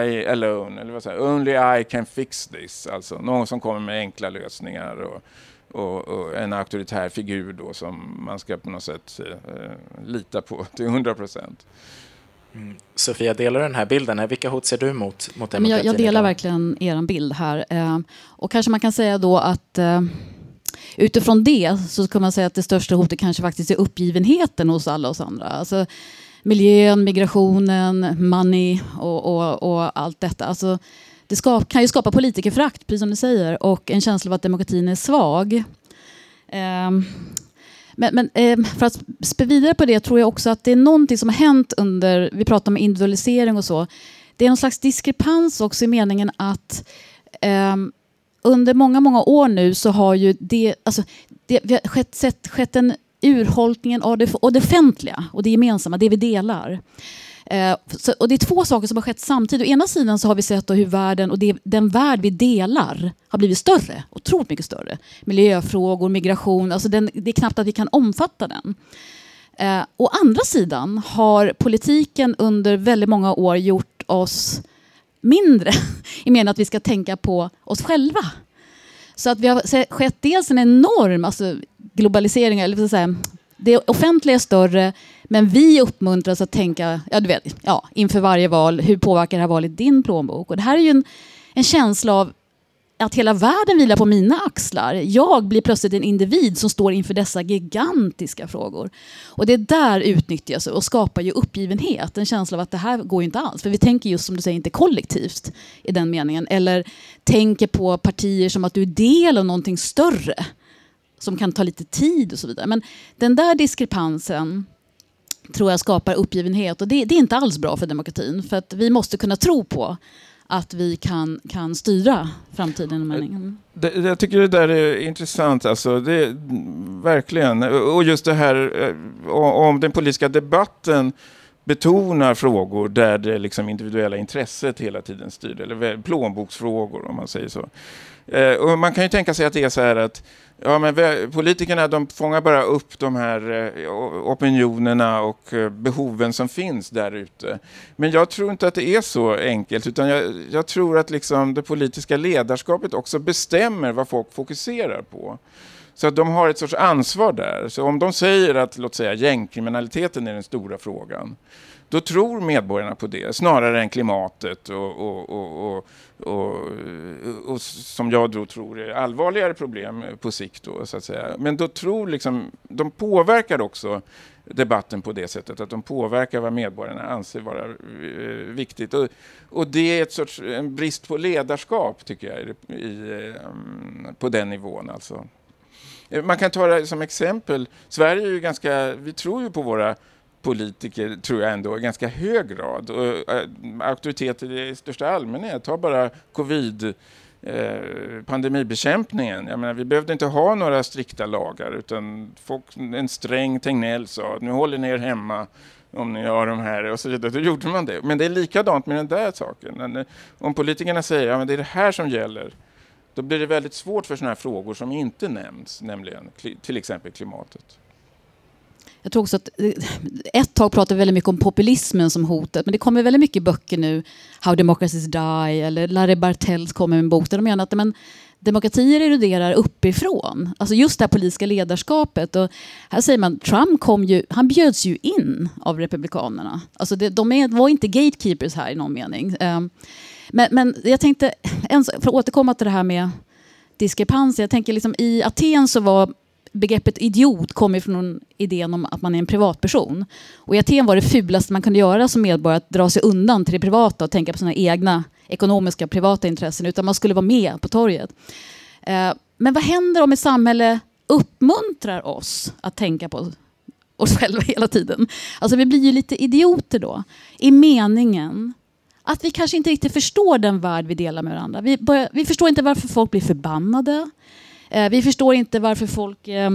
I alone, eller vad säger Only I can fix this. Alltså någon som kommer med enkla lösningar och, och, och en auktoritär figur då som man ska på något sätt eh, lita på till 100 procent. Mm. Sofia, delar du den här bilden? Vilka hot ser du mot, mot demokratin? Jag, jag delar verkligen er bild här. Eh, och kanske man kan säga då att eh, utifrån det så kan man säga att det största hotet kanske faktiskt är uppgivenheten hos alla oss andra. Alltså, miljön, migrationen, money och, och, och allt detta. Alltså, det ska, kan ju skapa politikerförakt, precis som du säger, och en känsla av att demokratin är svag. Um, men, men eh, för att spä vidare på det tror jag också att det är någonting som har hänt under, vi pratar om individualisering och så. Det är någon slags diskrepans också i meningen att eh, under många, många år nu så har ju det, alltså, det vi har skett, sett, skett en urholkningen av det, och det offentliga och det gemensamma, det vi delar. Eh, så, och det är två saker som har skett samtidigt. Å ena sidan så har vi sett hur världen och det, den värld vi delar har blivit större, otroligt mycket större. Miljöfrågor, migration, alltså den, det är knappt att vi kan omfatta den. Eh, å andra sidan har politiken under väldigt många år gjort oss mindre [laughs] i meningen att vi ska tänka på oss själva. Så att vi har skett dels en enorm alltså globalisering, eller så säga, det offentliga är större, men vi uppmuntras att tänka, ja, du vet, ja, inför varje val, hur påverkar det här valet din plånbok? Och det här är ju en, en känsla av att hela världen vilar på mina axlar. Jag blir plötsligt en individ som står inför dessa gigantiska frågor. Och det där utnyttjas och skapar ju uppgivenhet, en känsla av att det här går inte alls. För vi tänker just som du säger inte kollektivt i den meningen. Eller tänker på partier som att du är del av någonting större som kan ta lite tid och så vidare. Men den där diskrepansen tror jag skapar uppgivenhet och det, det, är inte alls bra för demokratin. För att vi måste kunna tro på att vi kan, kan styra framtiden. Mm. Det, jag tycker det där är intressant, alltså. det, verkligen. Och just det här eh, om den politiska debatten betonar frågor där det liksom individuella intresset hela tiden styr, eller plånboksfrågor om man säger så. Eh, och man kan ju tänka sig att det är så här att Ja, men politikerna de fångar bara upp de här eh, opinionerna och eh, behoven som finns där ute. Men jag tror inte att det är så enkelt, utan jag, jag tror att liksom det politiska ledarskapet också bestämmer vad folk fokuserar på. Så att de har ett sorts ansvar där. Så om de säger att låt säga, gängkriminaliteten är den stora frågan, då tror medborgarna på det snarare än klimatet och, och, och, och, och som jag då tror är allvarligare problem på sikt. Då, så att säga. Men då tror liksom, de påverkar också debatten på det sättet att de påverkar vad medborgarna anser vara eh, viktigt. Och, och det är ett sorts, en brist på ledarskap tycker jag i, i, eh, på den nivån. Alltså. Eh, man kan ta det som exempel. Sverige är ju ganska, vi tror ju på våra politiker, tror jag ändå, i ganska hög grad. Och, äh, auktoriteter i största allmänhet. Ta bara covid eh, pandemibekämpningen. Jag menar, vi behövde inte ha några strikta lagar utan folk, en sträng Tegnell sa nu håller ni er hemma om ni har de här och så vidare. Då gjorde man det. Men det är likadant med den där saken. Eh, om politikerna säger att ja, det är det här som gäller då blir det väldigt svårt för sådana här frågor som inte nämns, nämligen till exempel klimatet. Jag tror också att eh, ett tag pratade vi väldigt mycket om populismen som hotet, men det kommer väldigt mycket böcker nu, How Democracies Die, eller Larry Bartels kommer med en bok där de menar att men, demokratier eroderar uppifrån. Alltså just det här politiska ledarskapet. Och här säger man, Trump kom ju, han bjöds ju in av republikanerna. Alltså det, de är, var inte gatekeepers här i någon mening. Um, men, men jag tänkte, för att återkomma till det här med diskrepanser. Jag tänker liksom, I Aten så var begreppet idiot kom från idén om att man är en privatperson. Och I Aten var det fulaste man kunde göra som medborgare att dra sig undan till det privata och tänka på sina egna ekonomiska privata intressen. Utan man skulle vara med på torget. Eh, men vad händer om ett samhälle uppmuntrar oss att tänka på oss själva [laughs] hela tiden? Alltså vi blir ju lite idioter då. I meningen att vi kanske inte riktigt förstår den värld vi delar med varandra. Vi, börjar, vi förstår inte varför folk blir förbannade. Eh, vi förstår inte varför folk eh,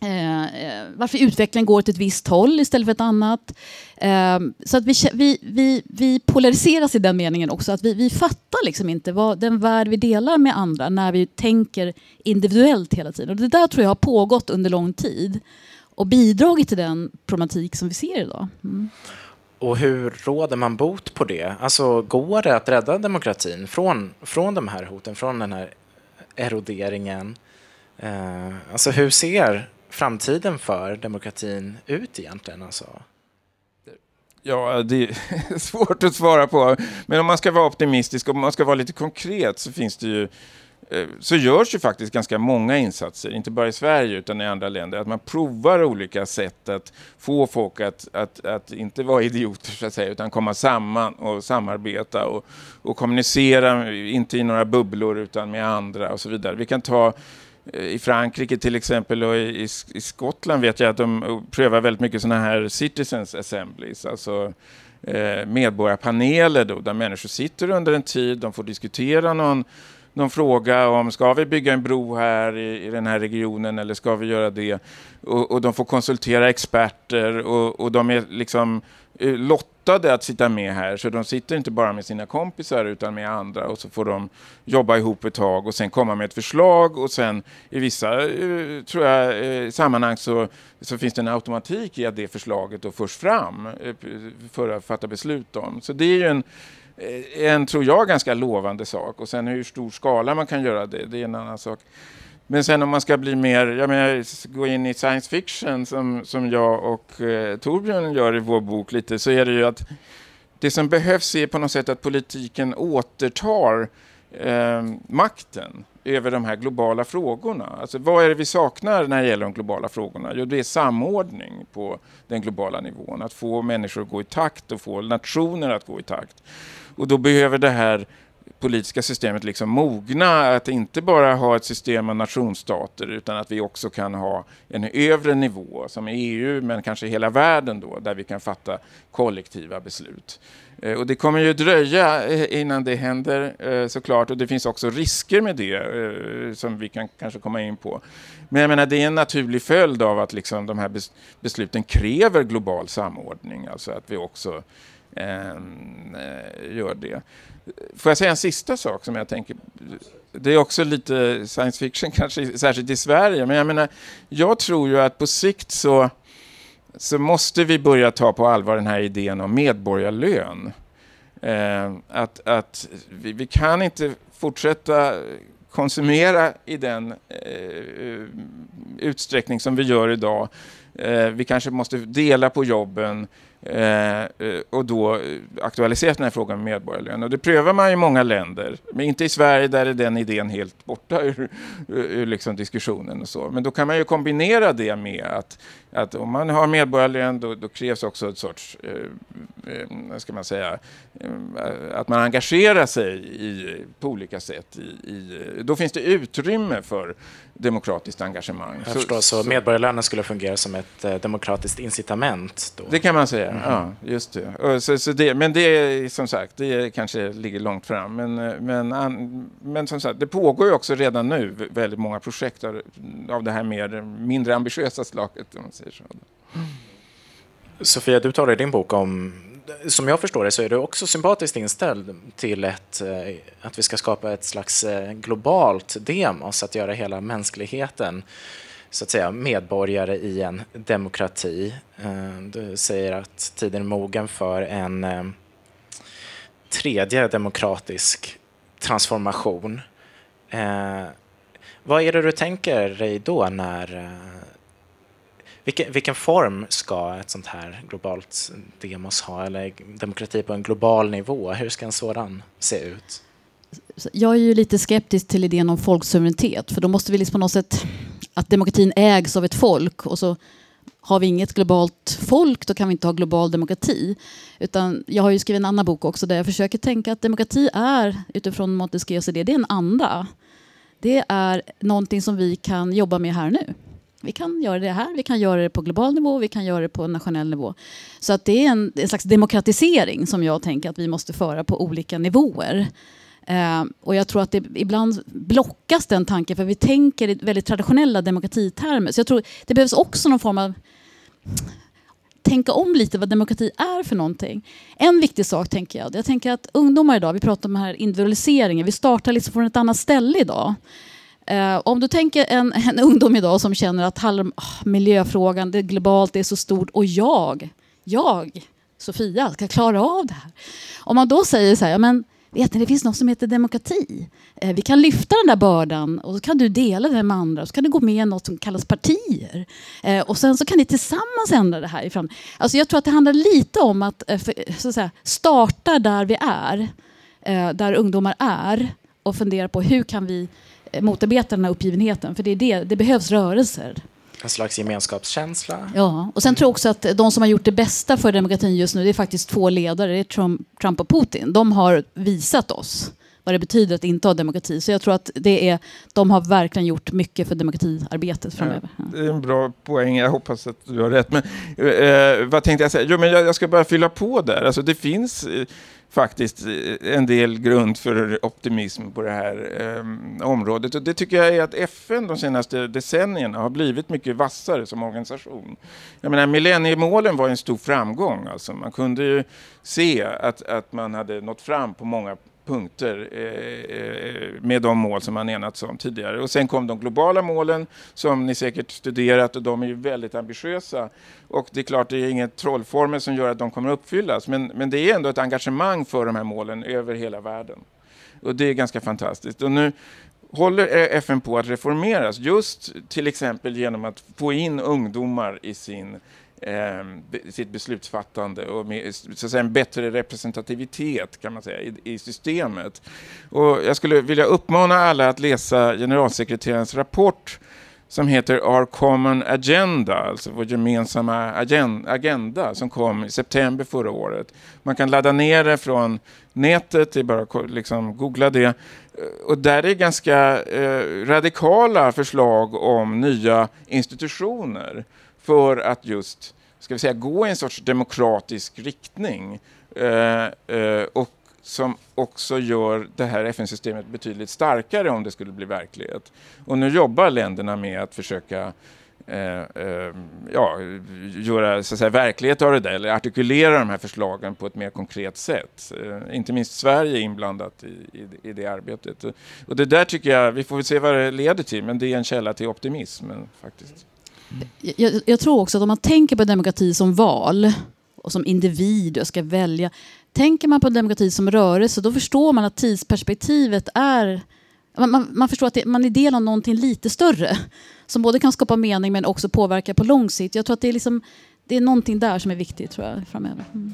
eh, eh varför utvecklingen går åt ett visst håll istället för ett annat. Eh, så att vi, vi, vi, vi polariseras i den meningen också. Att vi, vi fattar liksom inte vad den värld vi delar med andra när vi tänker individuellt hela tiden. Och det där tror jag har pågått under lång tid och bidragit till den problematik som vi ser idag. Mm. Och hur råder man bot på det? Alltså, går det att rädda demokratin från, från de här hoten, från den här eroderingen? Eh, alltså, hur ser framtiden för demokratin ut egentligen? Alltså? Ja, det är [laughs] svårt att svara på. Men om man ska vara optimistisk och om man ska vara lite konkret så finns det ju Eh, så görs ju faktiskt ganska många insatser, inte bara i Sverige utan i andra länder, att man provar olika sätt att få folk att, att, att inte vara idioter så att säga, utan komma samman och samarbeta och, och kommunicera, inte i några bubblor utan med andra och så vidare. Vi kan ta eh, i Frankrike till exempel och i, i Skottland vet jag att de eh, prövar väldigt mycket sådana här citizens assemblies, alltså medborgarpaneler då, där människor sitter under en tid, de får diskutera någon de frågar om ska vi bygga en bro här i, i den här regionen eller ska vi göra det? Och, och de får konsultera experter och, och de är liksom eh, lottade att sitta med här. Så de sitter inte bara med sina kompisar utan med andra och så får de jobba ihop ett tag och sen komma med ett förslag och sen i vissa eh, tror jag, eh, sammanhang så, så finns det en automatik i att det förslaget då förs fram för att fatta beslut om. Så det är ju en Eh, en, tror jag, ganska lovande sak. Och sen hur stor skala man kan göra det, det är en annan sak. Men sen om man ska bli mer, jag menar, gå in i science fiction som, som jag och eh, Torbjörn gör i vår bok lite, så är det ju att det som behövs är på något sätt att politiken återtar eh, makten över de här globala frågorna. Alltså, vad är det vi saknar när det gäller de globala frågorna? Jo, det är samordning på den globala nivån. Att få människor att gå i takt och få nationer att gå i takt. Och då behöver det här politiska systemet liksom mogna, att inte bara ha ett system av nationsstater utan att vi också kan ha en övre nivå som EU men kanske hela världen då där vi kan fatta kollektiva beslut. Eh, och det kommer ju dröja eh, innan det händer eh, såklart och det finns också risker med det som vi kan kanske komma in på. Men jag menar det är en naturlig följd av att liksom de här besluten kräver global samordning, alltså att vi också Ehm, eh, gör det. Får jag säga en sista sak som jag tänker det är också lite science fiction [laughs] kanske, särskilt i Sverige. Men jag menar, jag tror ju att på sikt så, så måste vi börja ta på allvar den här idén om medborgarlön. Eh, att att vi, vi, kan inte fortsätta konsumera i den eh, utsträckning som vi gör idag. Eh, vi kanske måste dela på jobben. Eh, och då aktualiseras den här frågan med medborgarlön. Och det prövar man i många länder, men inte i Sverige där är den idén helt borta ur, ur liksom diskussionen. och så. Men då kan man ju kombinera det med att, att om man har medborgarlön då, då krävs också ett sorts, eh, eh, ska man säga, eh, att man engagerar sig i, på olika sätt. I, i, då finns det utrymme för demokratiskt engagemang. Jag förstår, så, så medborgarlönen skulle fungera som ett demokratiskt incitament? Då. Det kan man säga, mm. ja, just det. Så, så det. Men det är som sagt, det kanske ligger långt fram. Men, men, an, men som sagt, det pågår ju också redan nu väldigt många projekt av, av det här mer, mindre ambitiösa slaget. Om man säger så. Sofia, du talar i din bok om som jag förstår det så är du också sympatiskt inställd till ett, eh, att vi ska skapa ett slags eh, globalt demos, att göra hela mänskligheten så att säga, medborgare i en demokrati. Eh, du säger att tiden är mogen för en eh, tredje demokratisk transformation. Eh, vad är det du tänker dig då när vilken, vilken form ska ett sånt här globalt demos ha, eller demokrati på en global nivå? Hur ska en sådan se ut? Jag är ju lite skeptisk till idén om folksuveränitet, för då måste vi liksom på något sätt att demokratin ägs av ett folk och så har vi inget globalt folk, då kan vi inte ha global demokrati. Utan jag har ju skrivit en annan bok också där jag försöker tänka att demokrati är, utifrån Montesquieus idé, det är en anda. Det är någonting som vi kan jobba med här nu. Vi kan göra det här, vi kan göra det på global nivå, vi kan göra det på nationell nivå. Så att det är en, en slags demokratisering som jag tänker att vi måste föra på olika nivåer. Eh, och jag tror att det ibland blockas den tanken för vi tänker i väldigt traditionella demokratitermer. Så jag tror det behövs också någon form av tänka om lite vad demokrati är för någonting. En viktig sak tänker jag, jag tänker att ungdomar idag, vi pratar om den här individualiseringen, vi startar liksom från ett annat ställe idag. Eh, om du tänker en, en ungdom idag som känner att oh, miljöfrågan, det är globalt, det är så stort och jag, jag, Sofia, ska klara av det här. Om man då säger så här, ja, men vet ni, det finns något som heter demokrati. Eh, vi kan lyfta den där bördan och så kan du dela den med andra och så kan du gå med i något som kallas partier. Eh, och sen så kan ni tillsammans ändra det här ifrån. Alltså jag tror att det handlar lite om att, eh, så att säga, starta där vi är, där ungdomar är och fundera på hur kan vi motarbeta den här uppgivenheten. För det, är det, det behövs rörelser. En slags gemenskapskänsla. Ja, och sen tror jag också att de som har gjort det bästa för demokratin just nu, det är faktiskt två ledare, det är Trump, Trump och Putin. De har visat oss vad det betyder att inte ha demokrati. Så jag tror att det är, de har verkligen gjort mycket för demokratiarbetet framöver. Ja, det är en bra poäng, jag hoppas att du har rätt. Men, eh, vad tänkte jag säga? Jo, men jag, jag, ska bara fylla på där. Alltså, det finns eh, faktiskt eh, en del grund för optimism på det här eh, området. Och det tycker jag är att FN de senaste decennierna har blivit mycket vassare som organisation. Jag menar, millenniemålen var en stor framgång. Alltså. Man kunde ju se att, att man hade nått fram på många punkter eh, eh, med de mål som man enats om tidigare. Och sen kom de globala målen som ni säkert studerat och de är ju väldigt ambitiösa. Och det är klart, det är ingen trollformel som gör att de kommer uppfyllas, men, men det är ändå ett engagemang för de här målen över hela världen. Och det är ganska fantastiskt. Och nu håller eh, FN på att reformeras, just till exempel genom att få in ungdomar i sin Ehm, sitt beslutsfattande och med så att säga, en bättre representativitet kan man säga, i, i, systemet. Och jag skulle vilja uppmana alla att läsa generalsekreterarens rapport som heter Our Common Agenda, alltså vår gemensamma agenda som kom i september förra året. Man kan ladda ner det från nätet, det är bara att liksom googla det. Och där är ganska eh, radikala förslag om nya institutioner för att just ska vi säga, gå i en sorts demokratisk riktning eh, eh, och som också gör det här FN-systemet betydligt starkare om det skulle bli verklighet. Och nu jobbar länderna med att försöka eh, eh, ja, göra så att säga, verklighet av det där, eller artikulera de här förslagen på ett mer konkret sätt. Eh, inte minst Sverige är inblandat i, i, i, det arbetet. Och det där tycker jag, vi får väl se vad det leder till, men det är en källa till optimism eh, faktiskt. Jag, jag, tror också att om man tänker på demokrati som val och som individ och ska välja. Tänker man på demokrati som rörelse då förstår man att tidsperspektivet är man, man, man förstår att det, man är del av någonting lite större som både kan skapa mening men också påverka på lång sikt. Jag tror att det är, liksom, det är någonting där som är viktigt tror jag, framöver. Mm.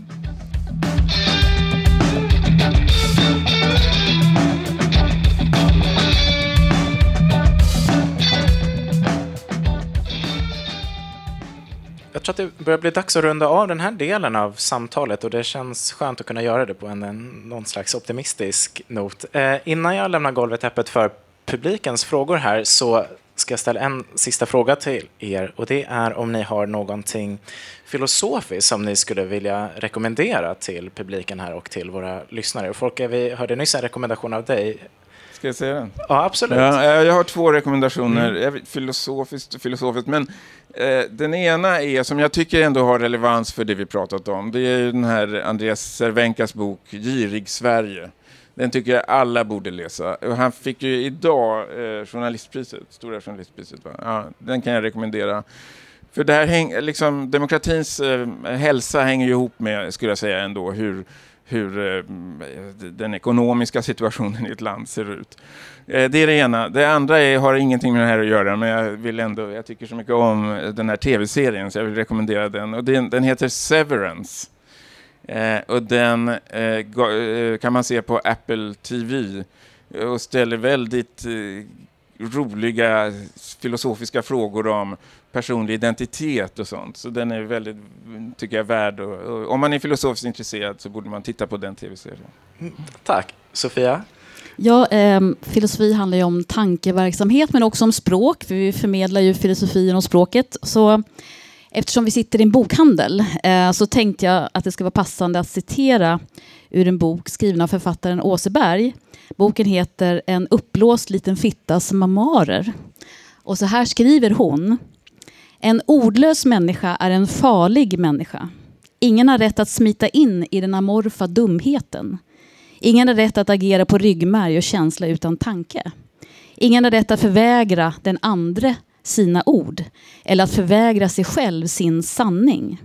Jag tror att det börjar bli dags att runda av den här delen av samtalet och det känns skönt att kunna göra det på en, en någon slags optimistisk not. Eh, innan jag lämnar golvet öppet för publikens frågor här så ska jag ställa en sista fråga till er och det är om ni har någonting filosofiskt som ni skulle vilja rekommendera till publiken här och till våra lyssnare. Folke, vi hörde nyss en rekommendation av dig. Ska jag säga den? Ja, absolut. Ja, jag har två rekommendationer, mm. filosofiskt filosofiskt, men eh, den ena är, som jag tycker ändå har relevans för det vi pratat om, det är den här Andreas Cervenkas bok Girig Sverige. Den tycker jag alla borde läsa. Han fick ju idag eh, journalistpriset, Stora journalistpriset. Va? Ja, den kan jag rekommendera. För det här häng, liksom, demokratins eh, hälsa hänger ju ihop med, skulle jag säga ändå, hur, hur eh, den ekonomiska situationen i ett land ser ut. Eh, det är det ena. Det andra är, har ingenting med det här att göra, men jag vill ändå, jag tycker så mycket om eh, den här tv-serien så jag vill rekommendera den. Och den, den heter Severance. Eh, och den eh, kan man se på Apple TV och ställer väldigt eh, roliga filosofiska frågor om personlig identitet och sånt. Så den är väldigt, tycker jag, värd och, Om man är filosofiskt intresserad så borde man titta på den tv-serien. Mm, tack. Sofia? Ja, eh, filosofi handlar ju om tankeverksamhet men också om språk, för vi förmedlar ju filosofin och språket. Så Eftersom vi sitter i en bokhandel eh, så tänkte jag att det ska vara passande att citera ur en bok skriven av författaren Åseberg. Boken heter En uppblåst liten fittas memoarer. Och så här skriver hon. En ordlös människa är en farlig människa. Ingen har rätt att smita in i den amorfa dumheten. Ingen har rätt att agera på ryggmärg och känsla utan tanke. Ingen har rätt att förvägra den andre sina ord eller att förvägra sig själv sin sanning.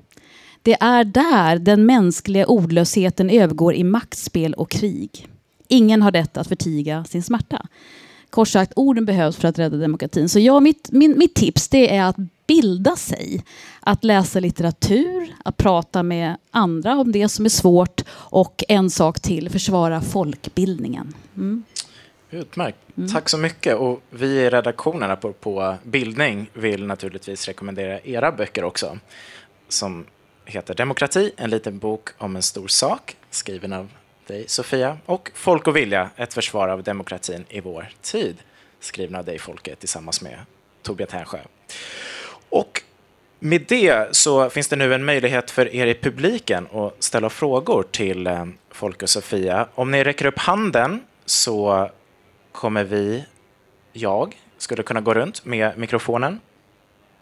Det är där den mänskliga ordlösheten övergår i maktspel och krig. Ingen har rätt att förtiga sin smärta. Kort sagt, orden behövs för att rädda demokratin. Så ja, mitt, min, mitt tips det är att bilda sig. Att läsa litteratur, att prata med andra om det som är svårt och en sak till, försvara folkbildningen. Mm. Utmärkt. Mm. Tack så mycket. Och vi i redaktionen på, på Bildning vill naturligtvis rekommendera era böcker också. Som heter Demokrati, en liten bok om en stor sak, skriven av dig Sofia. Och Folk och vilja, ett försvar av demokratin i vår tid, skriven av dig Folke tillsammans med Torbjörn Tännsjö. Och med det så finns det nu en möjlighet för er i publiken att ställa frågor till eh, Folke och Sofia. Om ni räcker upp handen så kommer vi, jag, skulle kunna gå runt med mikrofonen.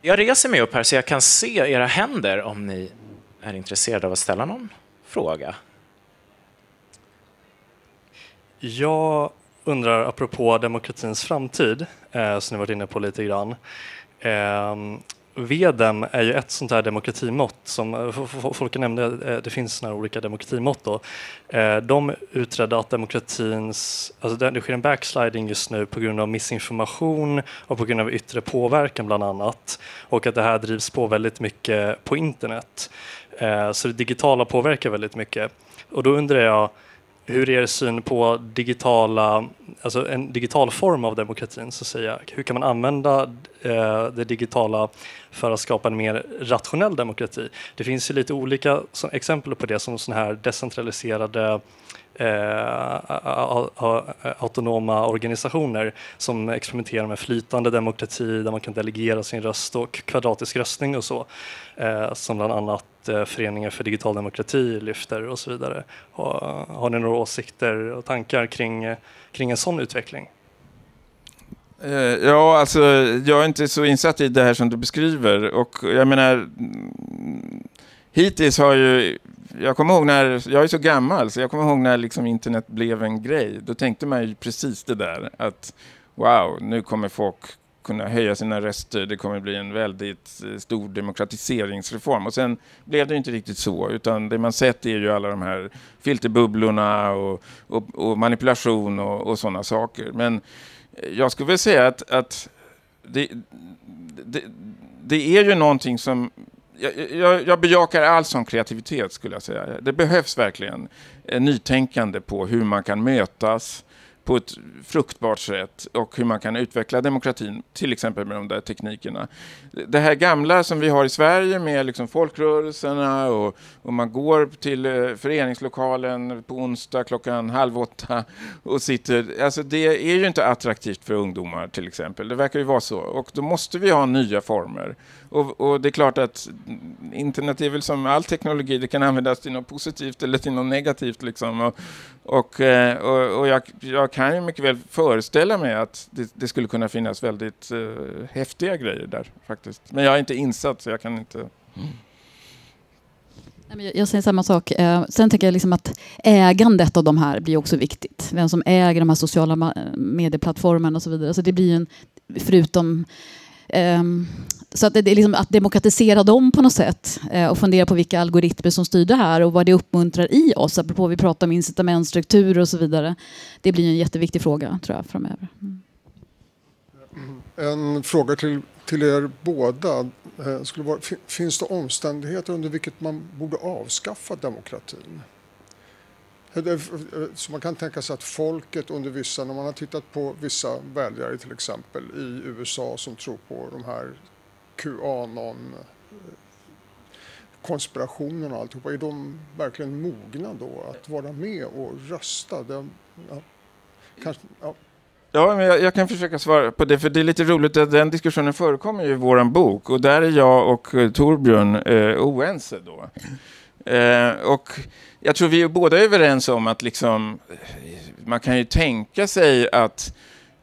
Jag reser mig upp här så jag kan se era händer om ni är intresserade av att ställa någon fråga. Jag undrar, apropå demokratins framtid, eh, som ni varit inne på lite grann. Eh, Vedem är ju ett sånt här demokratimått som eh, folk nämnde, att det finns några olika demokratimått då. Eh, de utredde att demokratins, alltså det sker en backsliding just nu på grund av missinformation och på grund av yttre påverkan bland annat och att det här drivs på väldigt mycket på internet. Så det digitala påverkar väldigt mycket. Och då undrar jag, hur är er syn på digitala, alltså en digital form av demokratin? Så att säga. Hur kan man använda eh, det digitala för att skapa en mer rationell demokrati? Det finns ju lite olika exempel på det som sådana här decentraliserade eh, Eh, autonoma organisationer som experimenterar med flytande demokrati där man kan delegera sin röst och kvadratisk röstning och så. Eh, som bland annat eh, Föreningen för digital demokrati lyfter och så vidare. Har, har ni några åsikter och tankar kring, kring en sån utveckling? Ja, alltså jag är inte så insatt i det här som du beskriver och jag menar mm, hittills har ju jag kommer ihåg när, jag är så gammal, så jag kommer ihåg när liksom internet blev en grej. Då tänkte man ju precis det där att wow, nu kommer folk kunna höja sina röster, det kommer bli en väldigt eh, stor demokratiseringsreform. Och sen blev det inte riktigt så, utan det man sett är ju alla de här filterbubblorna och, och, och manipulation och, och sådana saker. Men jag skulle väl säga att, att det, det, det är ju någonting som jag, jag, jag bejakar all som kreativitet skulle jag säga. Det behövs verkligen eh, nytänkande på hur man kan mötas, på ett fruktbart sätt och hur man kan utveckla demokratin, till exempel med de där teknikerna. Det här gamla som vi har i Sverige med liksom folkrörelserna och, och man går till eh, föreningslokalen på onsdag klockan halv åtta och sitter, alltså det är ju inte attraktivt för ungdomar till exempel. Det verkar ju vara så och då måste vi ha nya former. Och, och det är klart att internet är väl som all teknologi, det kan användas till något positivt eller till något negativt liksom. Och, och, eh, och, och jag, jag, kan ju mycket väl föreställa mig att det, det skulle kunna finnas väldigt uh, häftiga grejer där faktiskt. Men jag är inte insatt så jag kan inte... Mm. Jag säger samma sak. Eh, sen tänker jag liksom att ägandet av de här blir också viktigt. Vem som äger de här sociala medieplattformarna och så vidare. Så det blir en, förutom um, så att, det är liksom att demokratisera dem på något sätt eh, och fundera på vilka algoritmer som styr det här och vad det uppmuntrar i oss, apropå vi pratar om incitamentstrukturer och så vidare. Det blir en jätteviktig fråga tror jag framöver. Mm. En fråga till, till er båda. Eh, skulle vara, finns det omständigheter under vilket man borde avskaffa demokratin? Eh, så man kan tänka sig att folket under vissa, när man har tittat på vissa väljare till exempel i USA som tror på de här Qanon konspirationen och alltihopa, är de verkligen mogna då att vara med och rösta? De, ja, kanske, ja. Ja, men jag, jag, kan försöka svara på det, för det är lite roligt att den diskussionen förekommer i vår bok och där är jag och eh, Torbjörn eh, oense då. Eh, och jag tror vi är båda överens om att liksom, eh, man kan ju tänka sig att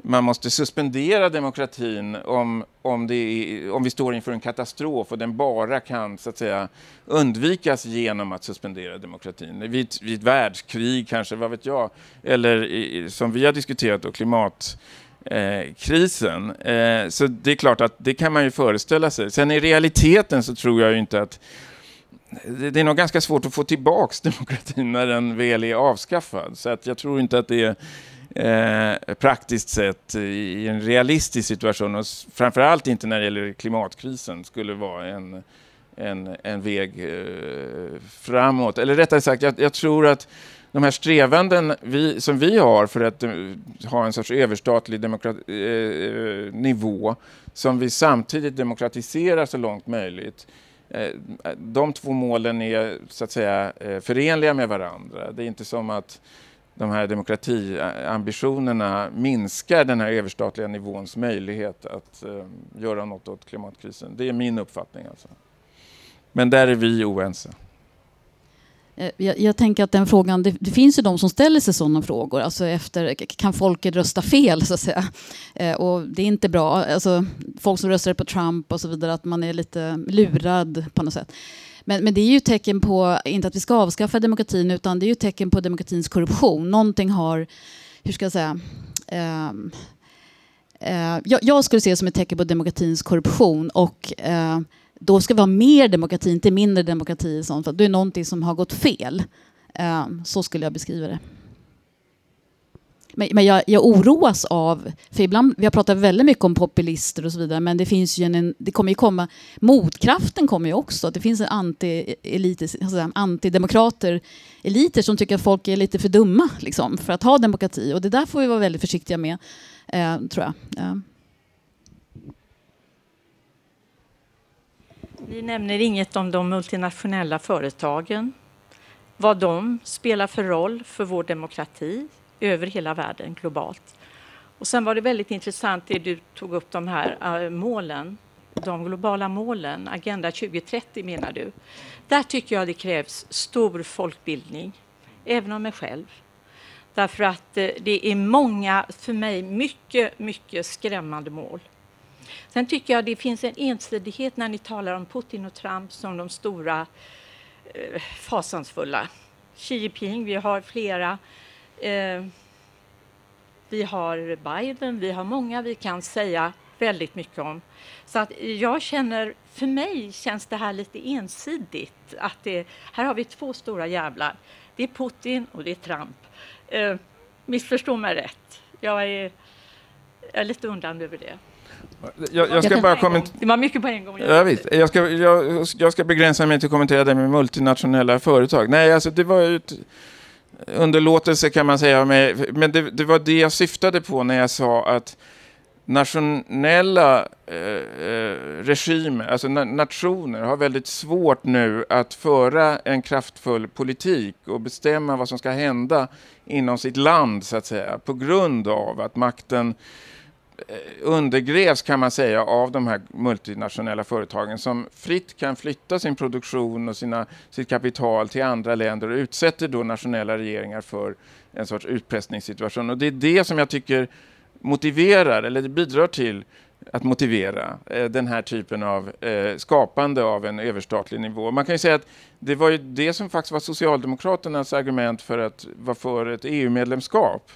man måste suspendera demokratin om, om, är, om vi står inför en katastrof och den bara kan så att säga, undvikas genom att suspendera demokratin. Vid, vid ett världskrig kanske, vad vet jag, eller i, som vi har diskuterat då, klimatkrisen. Eh, eh, så det är klart att det kan man ju föreställa sig. Sen i realiteten så tror jag ju inte att det är nog ganska svårt att få tillbaks [laughs] demokratin när den väl är avskaffad. Så att jag tror inte att det är eh, praktiskt sett i en realistisk situation och framförallt inte när det gäller klimatkrisen skulle vara en, en, en väg eh, framåt. Eller rättare sagt, jag, jag, tror att de här strävanden vi, som vi har för att uh, ha en sorts överstatlig demokrat, uh, eh, eh, nivå som vi samtidigt demokratiserar så långt möjligt de två målen är så att säga förenliga med varandra. Det är inte som att de här demokratiambitionerna minskar den här överstatliga nivåns möjlighet att eh, göra något åt klimatkrisen. Det är min uppfattning. Alltså. Men där är vi oense. Eh, jag, jag, tänker att den frågan, det, det, finns ju de som ställer sig sådana frågor. Alltså efter, kan folket rösta fel så att säga? Eh, och det är inte bra. Alltså, folk som röstar på Trump och så vidare, att man är lite lurad på något sätt. Men, men det är ju tecken på, inte att vi ska avskaffa demokratin, utan det är ju tecken på demokratins korruption. Någonting har, hur ska jag säga, um, uh, jag, jag, skulle se det som ett tecken på demokratins korruption och uh, då ska vi ha mer demokrati, inte mindre demokrati. Sånt, för det är någonting som har gått fel. Uh, så skulle jag beskriva det. Men, men jag, jag, oroas av, för ibland, vi har pratat väldigt mycket om populister och så vidare, men det finns ju en, det kommer ju komma, motkraften kommer ju också. Det finns en anti-eliter, alltså antidemokrater, eliter som tycker att folk är lite för dumma liksom, för att ha demokrati. Och det där får vi vara väldigt försiktiga med, eh, tror jag. Eh. Ni nämner inget om de multinationella företagen, vad de spelar för roll för vår demokrati över hela världen globalt. Och sen var det väldigt intressant det du tog upp de här eh, målen, de globala målen, Agenda 2030 menar du. Där tycker jag det krävs stor folkbildning, även om mig själv. Därför att eh, det är många, för mig, mycket, mycket skrämmande mål. Sen tycker jag det finns en ensidighet när ni talar om Putin och Trump som de stora eh, fasansfulla. Xi Jinping, vi har flera Eh, vi har Biden, vi har många vi kan säga väldigt mycket om. Så att jag känner, för mig känns det här lite ensidigt. Att det, här har vi två stora jävlar. Det är Putin och det är Trump. Eh, missförstå mig rätt. Jag är, är lite undrande över det. Jag, jag ska bara kommentera... Det var mycket på en gång. Ja, visst. Jag, ska, jag, jag ska begränsa mig till att kommentera det med multinationella företag. Nej, alltså det var ju ett underlåtelse kan man säga. men det, det var det jag syftade på när jag sa att nationella eh, eh, regimer, alltså na nationer, har väldigt svårt nu att föra en kraftfull politik och bestämma vad som ska hända inom sitt land, så att säga, på grund av att makten eh, Eh, undergrävs kan man säga av de här multinationella företagen som fritt kan flytta sin produktion och sina, sitt kapital till andra länder och utsätter då nationella regeringar för en sorts utpressningssituation. Och det är det som jag tycker motiverar eller bidrar till att motivera eh, den här typen av eh, skapande av en överstatlig nivå. Man kan ju säga att det var ju det som faktiskt var Socialdemokraternas argument för att vara för ett EU-medlemskap.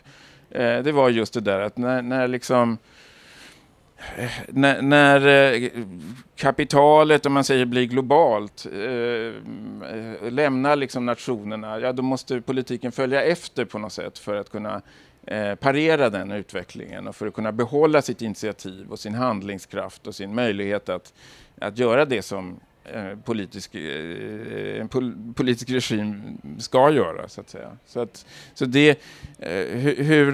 Eh, det var just det där att när, när liksom eh, Eh, när, när eh, kapitalet, om man säger blir globalt, eh, lämnar liksom nationerna, ja då måste politiken följa efter på något sätt för att kunna eh, parera den utvecklingen och för att kunna behålla sitt initiativ och sin handlingskraft och sin möjlighet att, att göra det som Eh, politisk, eh, en pol politisk regim ska göra, så att säga. Så, att, så det, eh, hur, hur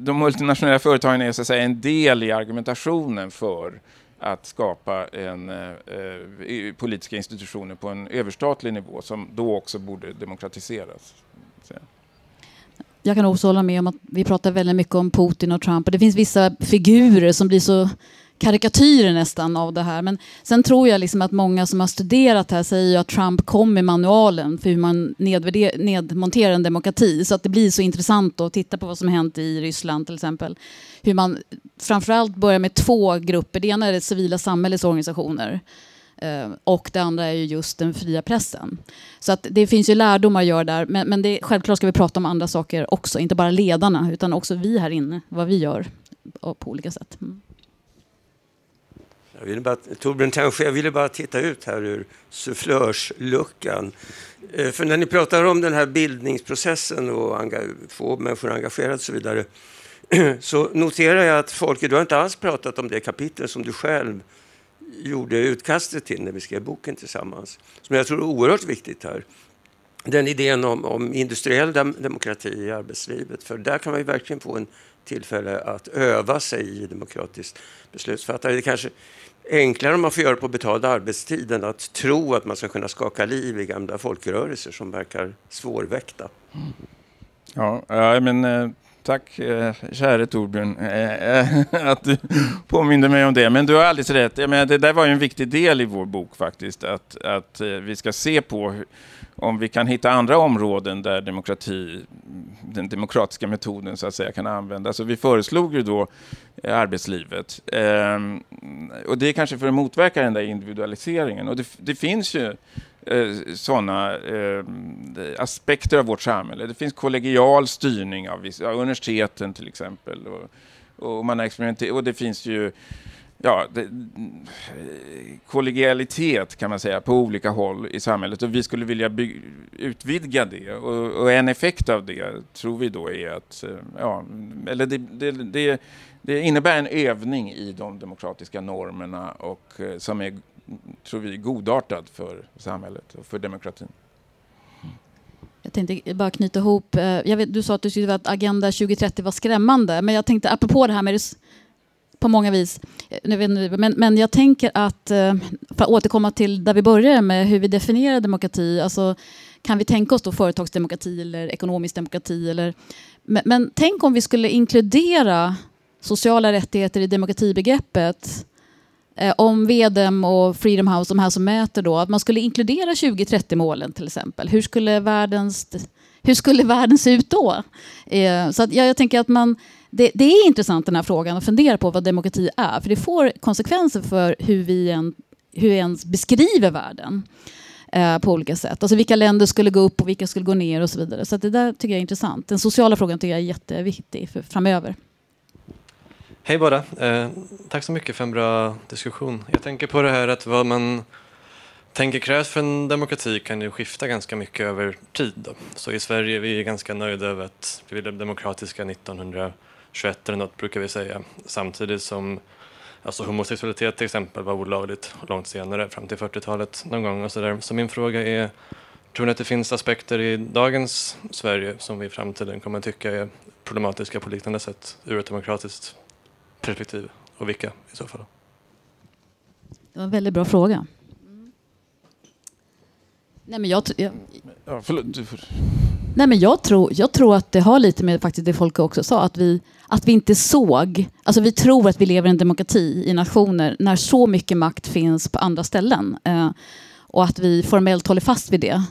de multinationella företagen är så att säga en del i argumentationen för att skapa en, eh, politiska institutioner på en överstatlig nivå som då också borde demokratiseras. Så jag kan också hålla med om att vi pratar väldigt mycket om Putin och Trump och det finns vissa figurer som blir så karikatyrer nästan av det här. Men sen tror jag liksom att många som har studerat här säger att Trump kom med manualen för hur man nedmonterar en demokrati. Så att det blir så intressant att titta på vad som hänt i Ryssland till exempel. Hur man framförallt börjar med två grupper. Det ena är det civila samhällets organisationer eh, och det andra är ju just den fria pressen. Så att det finns ju lärdomar att göra där. Men, men det, självklart ska vi prata om andra saker också. Inte bara ledarna, utan också vi här inne. Vad vi gör på olika sätt. Mm. Jag ville bara, Torbjörn Tännsjö, jag ville bara titta ut här ur sufflörsluckan. Eh, för när ni pratar om den här bildningsprocessen och få människor engagerade och så vidare [clears throat] så noterar jag att Folke, du har inte alls pratat om det kapitel som du själv gjorde utkastet till när vi skrev boken tillsammans, som jag tror är oerhört viktigt här. Den idén om, om industriell dem demokrati i arbetslivet, för där kan man ju verkligen få en tillfälle att öva sig i demokratiskt beslutsfattande. Det kanske enklare om man får göra det på betald arbetstid än att tro att man ska kunna skaka liv i gamla folkrörelser som verkar svårväckta. Ja, men eh, Tack eh, käre Torbjörn eh, eh, [laughs] att du påminde mig om det. Men du har alldeles rätt. Jag menar, det där var ju en viktig del i vår bok faktiskt. Att, att eh, vi ska se på om vi kan hitta andra områden där demokrati, den demokratiska metoden så att säga kan användas. Så vi föreslog ju då eh, arbetslivet. Ehm, och det är kanske för att motverka den där individualiseringen. Och det, det finns ju eh, sådana eh, aspekter av vårt samhälle. Det finns kollegial styrning av, vissa, av universiteten till exempel. Och, och, man och det finns ju ja, det, eh, kollegialitet kan man säga på olika håll i samhället och vi skulle vilja utvidga det och, och, en effekt av det tror vi då är att, eh, ja, eller det, det, det, det innebär en övning i de demokratiska normerna och eh, som är tror vi, godartad för samhället och för demokratin. Jag tänkte bara knyta ihop, eh, jag vet, du sa att du tyckte att Agenda 2030 var skrämmande, men jag tänkte apropå det här med på många vis. Eh, men, men jag tänker att, eh, för att återkomma till där vi började med hur vi definierar demokrati, alltså kan vi tänka oss då företagsdemokrati eller ekonomisk demokrati? Eller, men, men tänk om vi skulle inkludera sociala rättigheter i demokratibegreppet eh, om VDM och Freedom House, de här som mäter då, att man skulle inkludera 2030-målen till exempel. Hur skulle, världens, hur skulle [laughs] världen se ut då? Eh, så att jag, jag tänker att man, det, det, är intressant den här frågan att fundera på vad demokrati är, för det får konsekvenser för hur vi, en, hur ens beskriver världen eh, på olika sätt. Alltså vilka länder skulle gå upp och vilka skulle gå ner och så vidare. Så det där tycker jag är intressant. Den sociala frågan tycker jag är jätteviktig för framöver. Hej båda! Eh, tack så mycket för en bra diskussion. Jag tänker på det här att vad man tänker krävs för en demokrati kan ju skifta ganska mycket över tid. Då. Så i Sverige är vi ganska nöjda över att vi blev demokratiska 1921, eller något brukar vi säga. Samtidigt som alltså homosexualitet till exempel var olagligt långt senare, fram till 40-talet någon gång och sådär. Så min fråga är, tror ni att det finns aspekter i dagens Sverige som vi i framtiden kommer att tycka är problematiska på liknande sätt ur ett demokratiskt perspektiv? Och vilka i så fall? Det var en väldigt bra fråga. Nej, men jag, jag, Ja, förlåt, du får... nej, men jag, tror, jag tror att det har lite med faktiskt det Folke också sa, att vi, att vi inte såg, alltså vi tror att vi lever i en demokrati i nationer när så mycket makt finns på andra ställen. Eh, och att vi formellt håller fast vid det.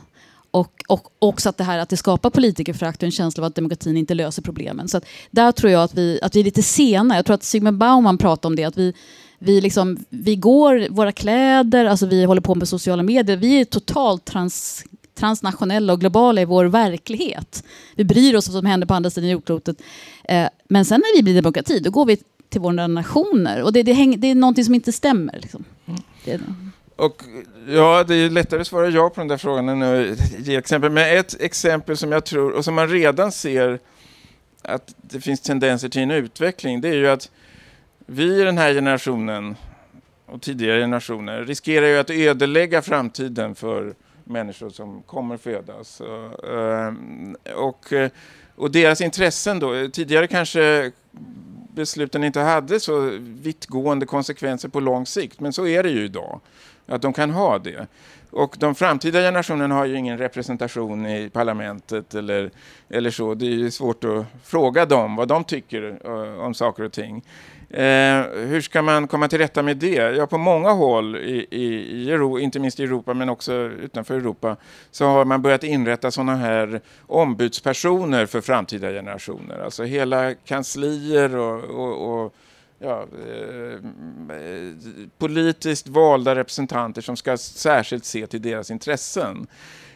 Och, och också att det här att det skapar politikerförakt och en känsla av att demokratin inte löser problemen. Så där tror jag att vi, att vi är lite sena. Jag tror att Sigmund Bauman pratade om det, att vi, vi, liksom, vi går våra kläder, alltså vi håller på med sociala medier. Vi är totalt trans, transnationella och globala i vår verklighet. Vi bryr oss om vad som händer på andra sidan jordklotet. Eh, men sen när vi blir demokrati, då går vi till våra nationer. Och det, det, häng, det är någonting som inte stämmer. Liksom. Det, och ja, det är lättare att svara ja på den där frågan än att ge exempel. Men ett exempel som jag tror, och som man redan ser att det finns tendenser till en utveckling, det är ju att vi i den här generationen och tidigare generationer riskerar ju att ödelägga framtiden för människor som kommer födas. Eh, och, och, och deras intressen då, tidigare kanske besluten inte hade så vittgående konsekvenser på lång sikt, men så är det ju idag. Att de kan ha det. Och de framtida generationerna har ju ingen representation i parlamentet eller, eller så. Det är ju svårt att fråga dem vad de tycker eh, om saker och ting. Eh, hur ska man komma till rätta med det? Ja, på många håll, i, i, i Europa, inte minst i Europa men också utanför Europa, så har man börjat inrätta sådana här ombudspersoner för framtida generationer. Alltså hela kanslier och, och, och ja, eh, politiskt valda representanter som ska särskilt se till deras intressen.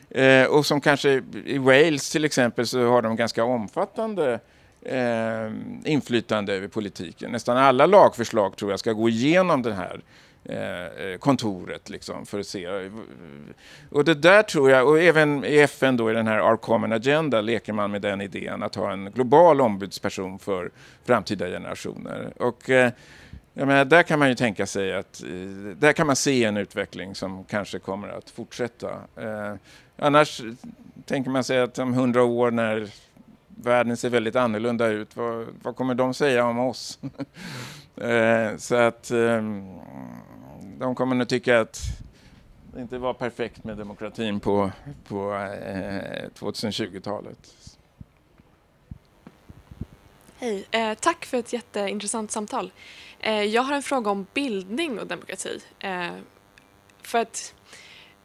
Eh, och som kanske i Wales till exempel så har de ganska omfattande eh, inflytande över politiken. Nästan alla lagförslag tror jag ska gå igenom det här eh, Eh, eh, kontoret liksom, för att se. Och det där tror jag, och även i FN då i den här Our Common Agenda leker man med den idén att ha en global ombudsperson för framtida generationer. Och eh, jag menar, där kan man ju tänka sig att där kan man se en utveckling som kanske kommer att fortsätta. Annars tänker man sig att om hundra år när världen ser väldigt annorlunda ut. Vad, vad kommer de säga om oss? [laughs] så att ehm, de kommer nog tycka att det inte var perfekt med demokratin på, på eh, 2020-talet. Hej, eh, tack för ett jätteintressant samtal. Eh, jag har en fråga om bildning och demokrati. Eh, för att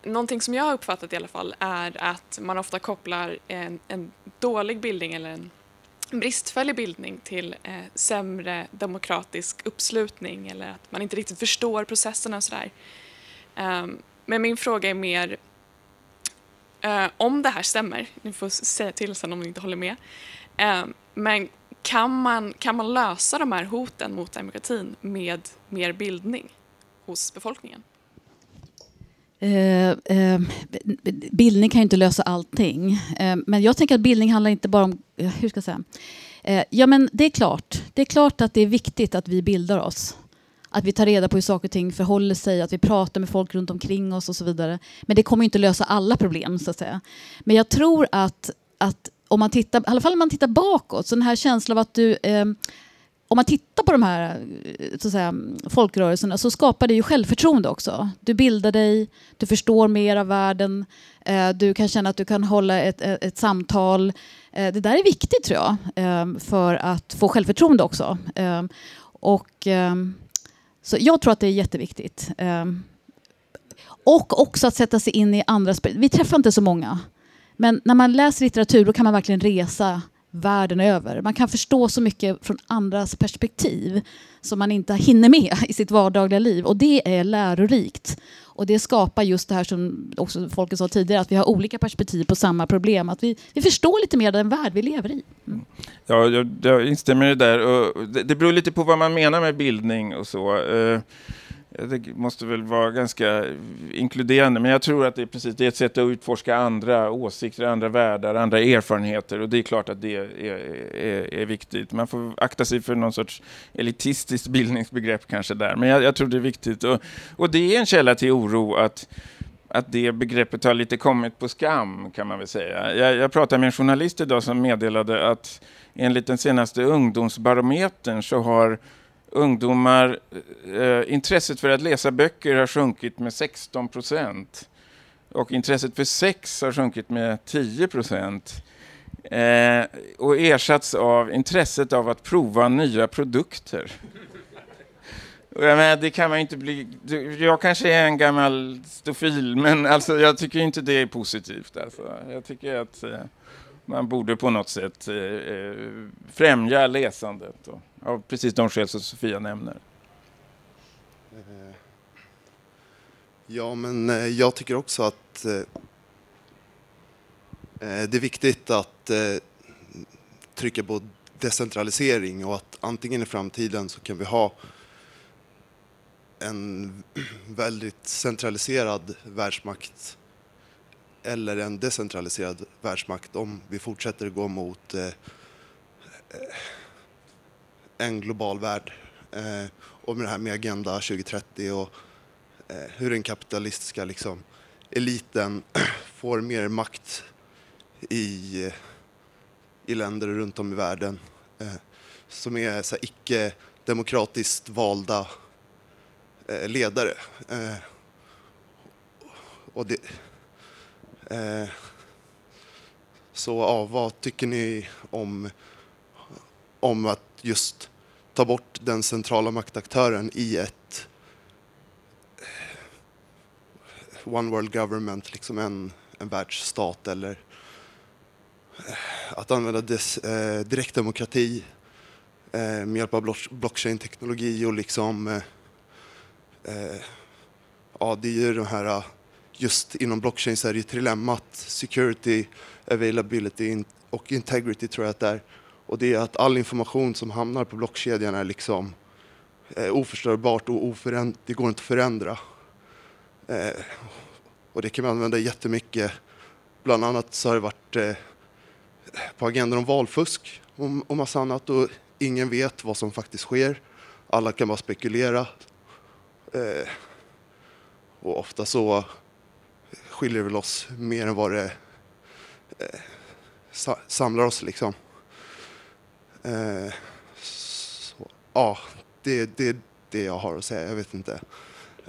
någonting som jag har uppfattat i alla fall är att man ofta kopplar en, en dålig bildning eller en bristfällig bildning till eh, sämre demokratisk uppslutning eller att man inte riktigt förstår processerna och sådär. Um, men min fråga är mer uh, om det här stämmer, ni får säga till sen om ni inte håller med, um, men kan man, kan man lösa de här hoten mot demokratin med mer bildning hos befolkningen? Eh, eh, bildning kan ju inte lösa allting. Eh, men jag tänker att bildning handlar inte bara om... Eh, hur ska jag säga? Eh, ja, men det är klart. Det är klart att det är viktigt att vi bildar oss. Att vi tar reda på hur saker och ting förhåller sig, att vi pratar med folk runt omkring oss och så vidare. Men det kommer inte lösa alla problem, så att säga. Men jag tror att, att om man tittar, i alla fall om man tittar bakåt, så den här känslan av att du eh, om man tittar på de här så att säga, folkrörelserna så skapar det ju självförtroende också. Du bildar dig, du förstår mer av världen, eh, du kan känna att du kan hålla ett, ett, ett samtal. Eh, det där är viktigt tror jag, eh, för att få självförtroende också. Eh, och, eh, så jag tror att det är jätteviktigt. Eh, och också att sätta sig in i andras... Vi träffar inte så många. Men när man läser litteratur då kan man verkligen resa världen över. Man kan förstå så mycket från andras perspektiv som man inte hinner med [laughs] i sitt vardagliga liv. Och det är lärorikt. Och det skapar just det här som också folket sa tidigare, att vi har olika perspektiv på samma problem. Att vi, vi förstår lite mer den värld vi lever i. Mm. Ja, jag, jag instämmer i det där. Det, det beror lite på vad man menar med bildning och så. Eh, det måste väl vara ganska inkluderande, men jag tror att det är precis det är ett sätt att utforska andra åsikter, andra världar, andra erfarenheter och det är klart att det är, är, är viktigt. Man får akta sig för någon sorts elitistiskt bildningsbegrepp kanske där, men jag, jag tror det är viktigt och, och det är en källa till oro att att det begreppet har lite kommit på skam kan man väl säga. Jag, jag pratade med en journalist idag som meddelade att enligt den senaste ungdomsbarometern så har ungdomar, eh, intresset för att läsa böcker har sjunkit med 16 procent. Och intresset för sex har sjunkit med 10 procent. Eh, och ersatts av intresset av att prova nya produkter. Och jag menar, det kan man inte bli... Jag kanske är en gammal stofil, men alltså, jag tycker inte det är positivt. Alltså. Jag tycker att eh, man borde på något sätt eh, eh främja läsandet. Och, av precis de skäl som Sofia nämner. Eh, ja, men eh, jag tycker också att eh, det är viktigt att trycka på decentralisering och att antingen i framtiden så kan vi ha en väldigt centraliserad världsmakt eller en decentraliserad världsmakt om vi fortsätter gå mot eh, eh, en global värld. Eh, och med det här med Agenda 2030 och eh, hur den kapitalistiska liksom, eliten [clears throat] får mer makt i, eh, i länder runt om i världen eh, som är så här, icke demokratiskt valda eh, ledare. Eh, och det, eh, så ja, vad tycker ni om, om att just ta bort den centrala maktaktören i ett eh, one world government, liksom en, en världsstat eller eh, att använda des, eh, direktdemokrati eh, med hjälp av blockchain-teknologi och liksom eh, eh, ja, det är ju de här just inom blockchain så är det ju trilemmat security, availability och integrity tror jag att det är och det är att all information som hamnar på blockkedjan är liksom eh, oförstörbart och oföränd det går inte att förändra. Eh, och det kan man använda jättemycket. Bland annat så har det varit eh, på agendan om valfusk och, och massa annat och ingen vet vad som faktiskt sker. Alla kan bara spekulera. Eh, och ofta så skiljer väl oss mer än vad det eh, samlar oss liksom. Eh, så, ja, det, det är det jag har att säga. Jag vet inte.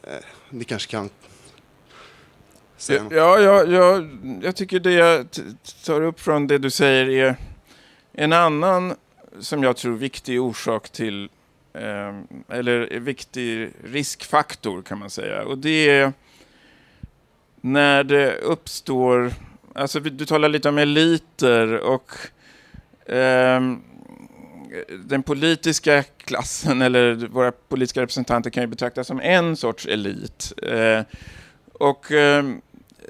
Eh, ni kanske kan säga något? Ja, ja, ja, jag tycker det jag tar upp från det du säger är en annan som jag tror viktig orsak till eh, eller viktig riskfaktor kan man säga. Och det är när det uppstår, alltså du talar lite om eliter och eh, den politiska klassen [laughs] eller våra politiska representanter kan ju betraktas som en sorts elit. Eh, och eh,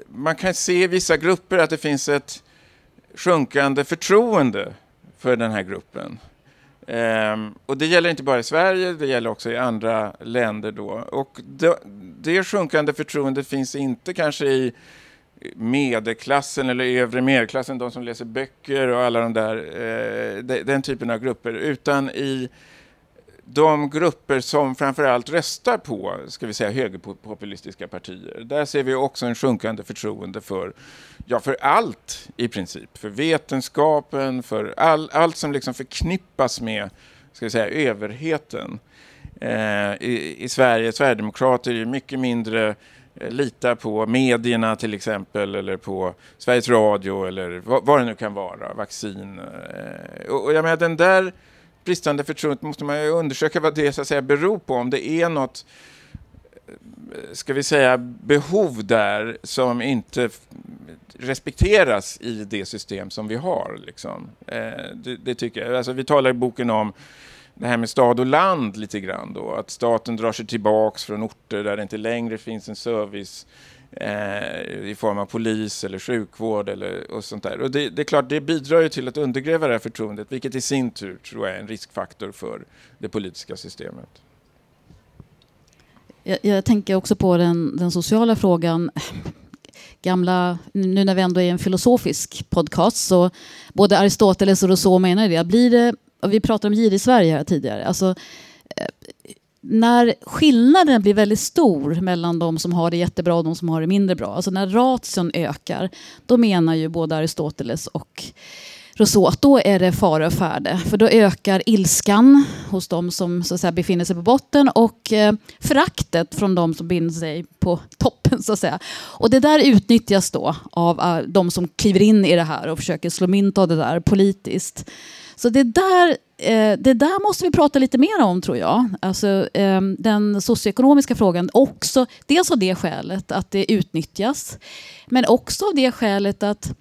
man kan se i vissa grupper att det finns ett sjunkande förtroende för den här gruppen. Um, och det gäller inte bara i Sverige, det gäller också i andra länder då. Och det, det sjunkande förtroendet finns inte kanske i medelklassen eller övre medelklassen, de som läser böcker och alla de där, eh, den typen av grupper, utan i de grupper som framförallt röstar på ska vi säga, högerpopulistiska partier. Där ser vi också en sjunkande förtroende för, ja, för allt i princip. För vetenskapen, för all, allt som liksom förknippas med ska vi säga, överheten. Eh, i, I Sverige, Sverigedemokrater är mycket mindre eh, lita litar på medierna till exempel eller på Sveriges Radio eller vad, vad det nu kan vara, vaccin. Eh, och, och jag menar den där bristande förtroendet måste man ju undersöka vad det så att säga beror på. Om det är något, ska vi säga, behov där som inte respekteras i det system som vi har. Liksom. Eh, det, det, tycker jag. Alltså, vi talar i boken om det här med stad och land lite grann då. Att staten drar sig tillbaks från orter där det inte längre finns en service eh, Eh, i form av polis eller sjukvård eller och sånt där. Och det, det, är klart, det bidrar ju till att undergräva det här förtroendet, vilket i sin tur tror jag är en riskfaktor för det politiska systemet. Jag, jag tänker också på den, den sociala frågan gamla, nu när vi ändå är en filosofisk podcast, så både Aristoteles och Rousseau menar det. Blir det vi pratade om girig Sverige här tidigare. Alltså, eh, när skillnaden blir väldigt stor mellan de som har det jättebra och de som har det mindre bra, alltså när ration ökar, då menar ju både Aristoteles och Rousseau att då är det fara och färde. För då ökar ilskan hos de som så att säga, befinner sig på botten och eh, föraktet från de som befinner sig på [laughs] toppen. så att säga. Och det där utnyttjas då av uh, de som kliver in i det här och försöker slå mynt av det där politiskt. Så det där, eh, det där måste vi prata lite mer om tror jag. Alltså, eh, den socioekonomiska frågan också, dels av det skälet att det utnyttjas, men också av det skälet att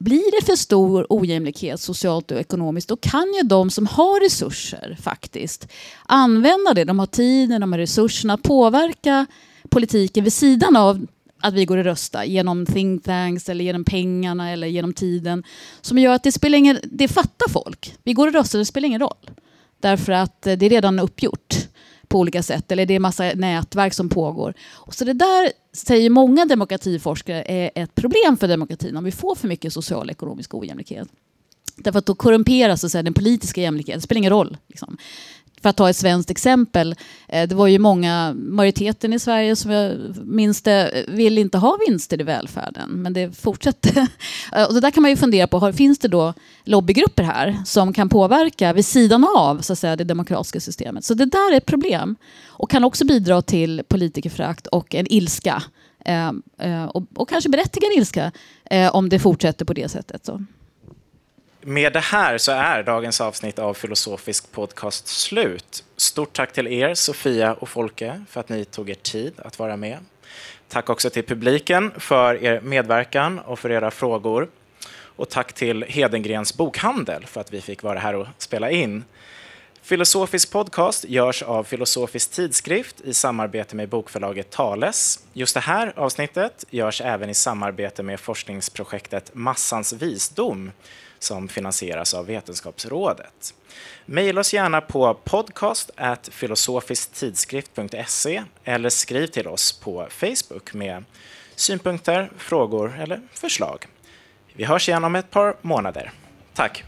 blir det för stor ojämlikhet socialt och ekonomiskt då kan ju de som har resurser faktiskt använda det. De har tiden, de har resurserna att påverka politiken vid sidan av att vi går och röstar genom think tanks eller genom pengarna eller genom tiden. Som gör att det spelar ingen, det fattar folk. Vi går och röstar, det spelar ingen roll. Därför att eh, det är redan uppgjort på olika sätt. Eller det är massa nätverk som pågår. Och så det där säger många demokratiforskare är ett problem för demokratin om vi får för mycket social och ekonomisk ojämlikhet. Därför att då korrumperas så säga, den politiska jämlikheten. Det spelar ingen roll. Liksom för att ta ett svenskt exempel, eh, det var ju många, majoriteten i Sverige som jag minns det, vill inte ha vinster i välfärden, men det fortsätter. [laughs] Eh, och det där kan man ju fundera på, finns det då lobbygrupper här som kan påverka vid sidan av så att säga, det demokratiska systemet? Så det där är ett problem och kan också bidra till politikerförakt och en ilska. Eh, eh och, och kanske berättigad ilska om det fortsätter på det sättet. Så. Med det här så är dagens avsnitt av Filosofisk podcast slut. Stort tack till er, Sofia och Folke, för att ni tog er tid att vara med. Tack också till publiken för er medverkan och för era frågor. Och tack till Hedengrens bokhandel för att vi fick vara här och spela in. Filosofisk podcast görs av Filosofisk tidskrift i samarbete med bokförlaget Tales. Just det här avsnittet görs även i samarbete med forskningsprojektet Massans visdom som finansieras av Vetenskapsrådet. Maila oss gärna på podcast filosofisktidskrift.se eller skriv till oss på Facebook med synpunkter, frågor eller förslag. Vi hörs igen om ett par månader. Tack!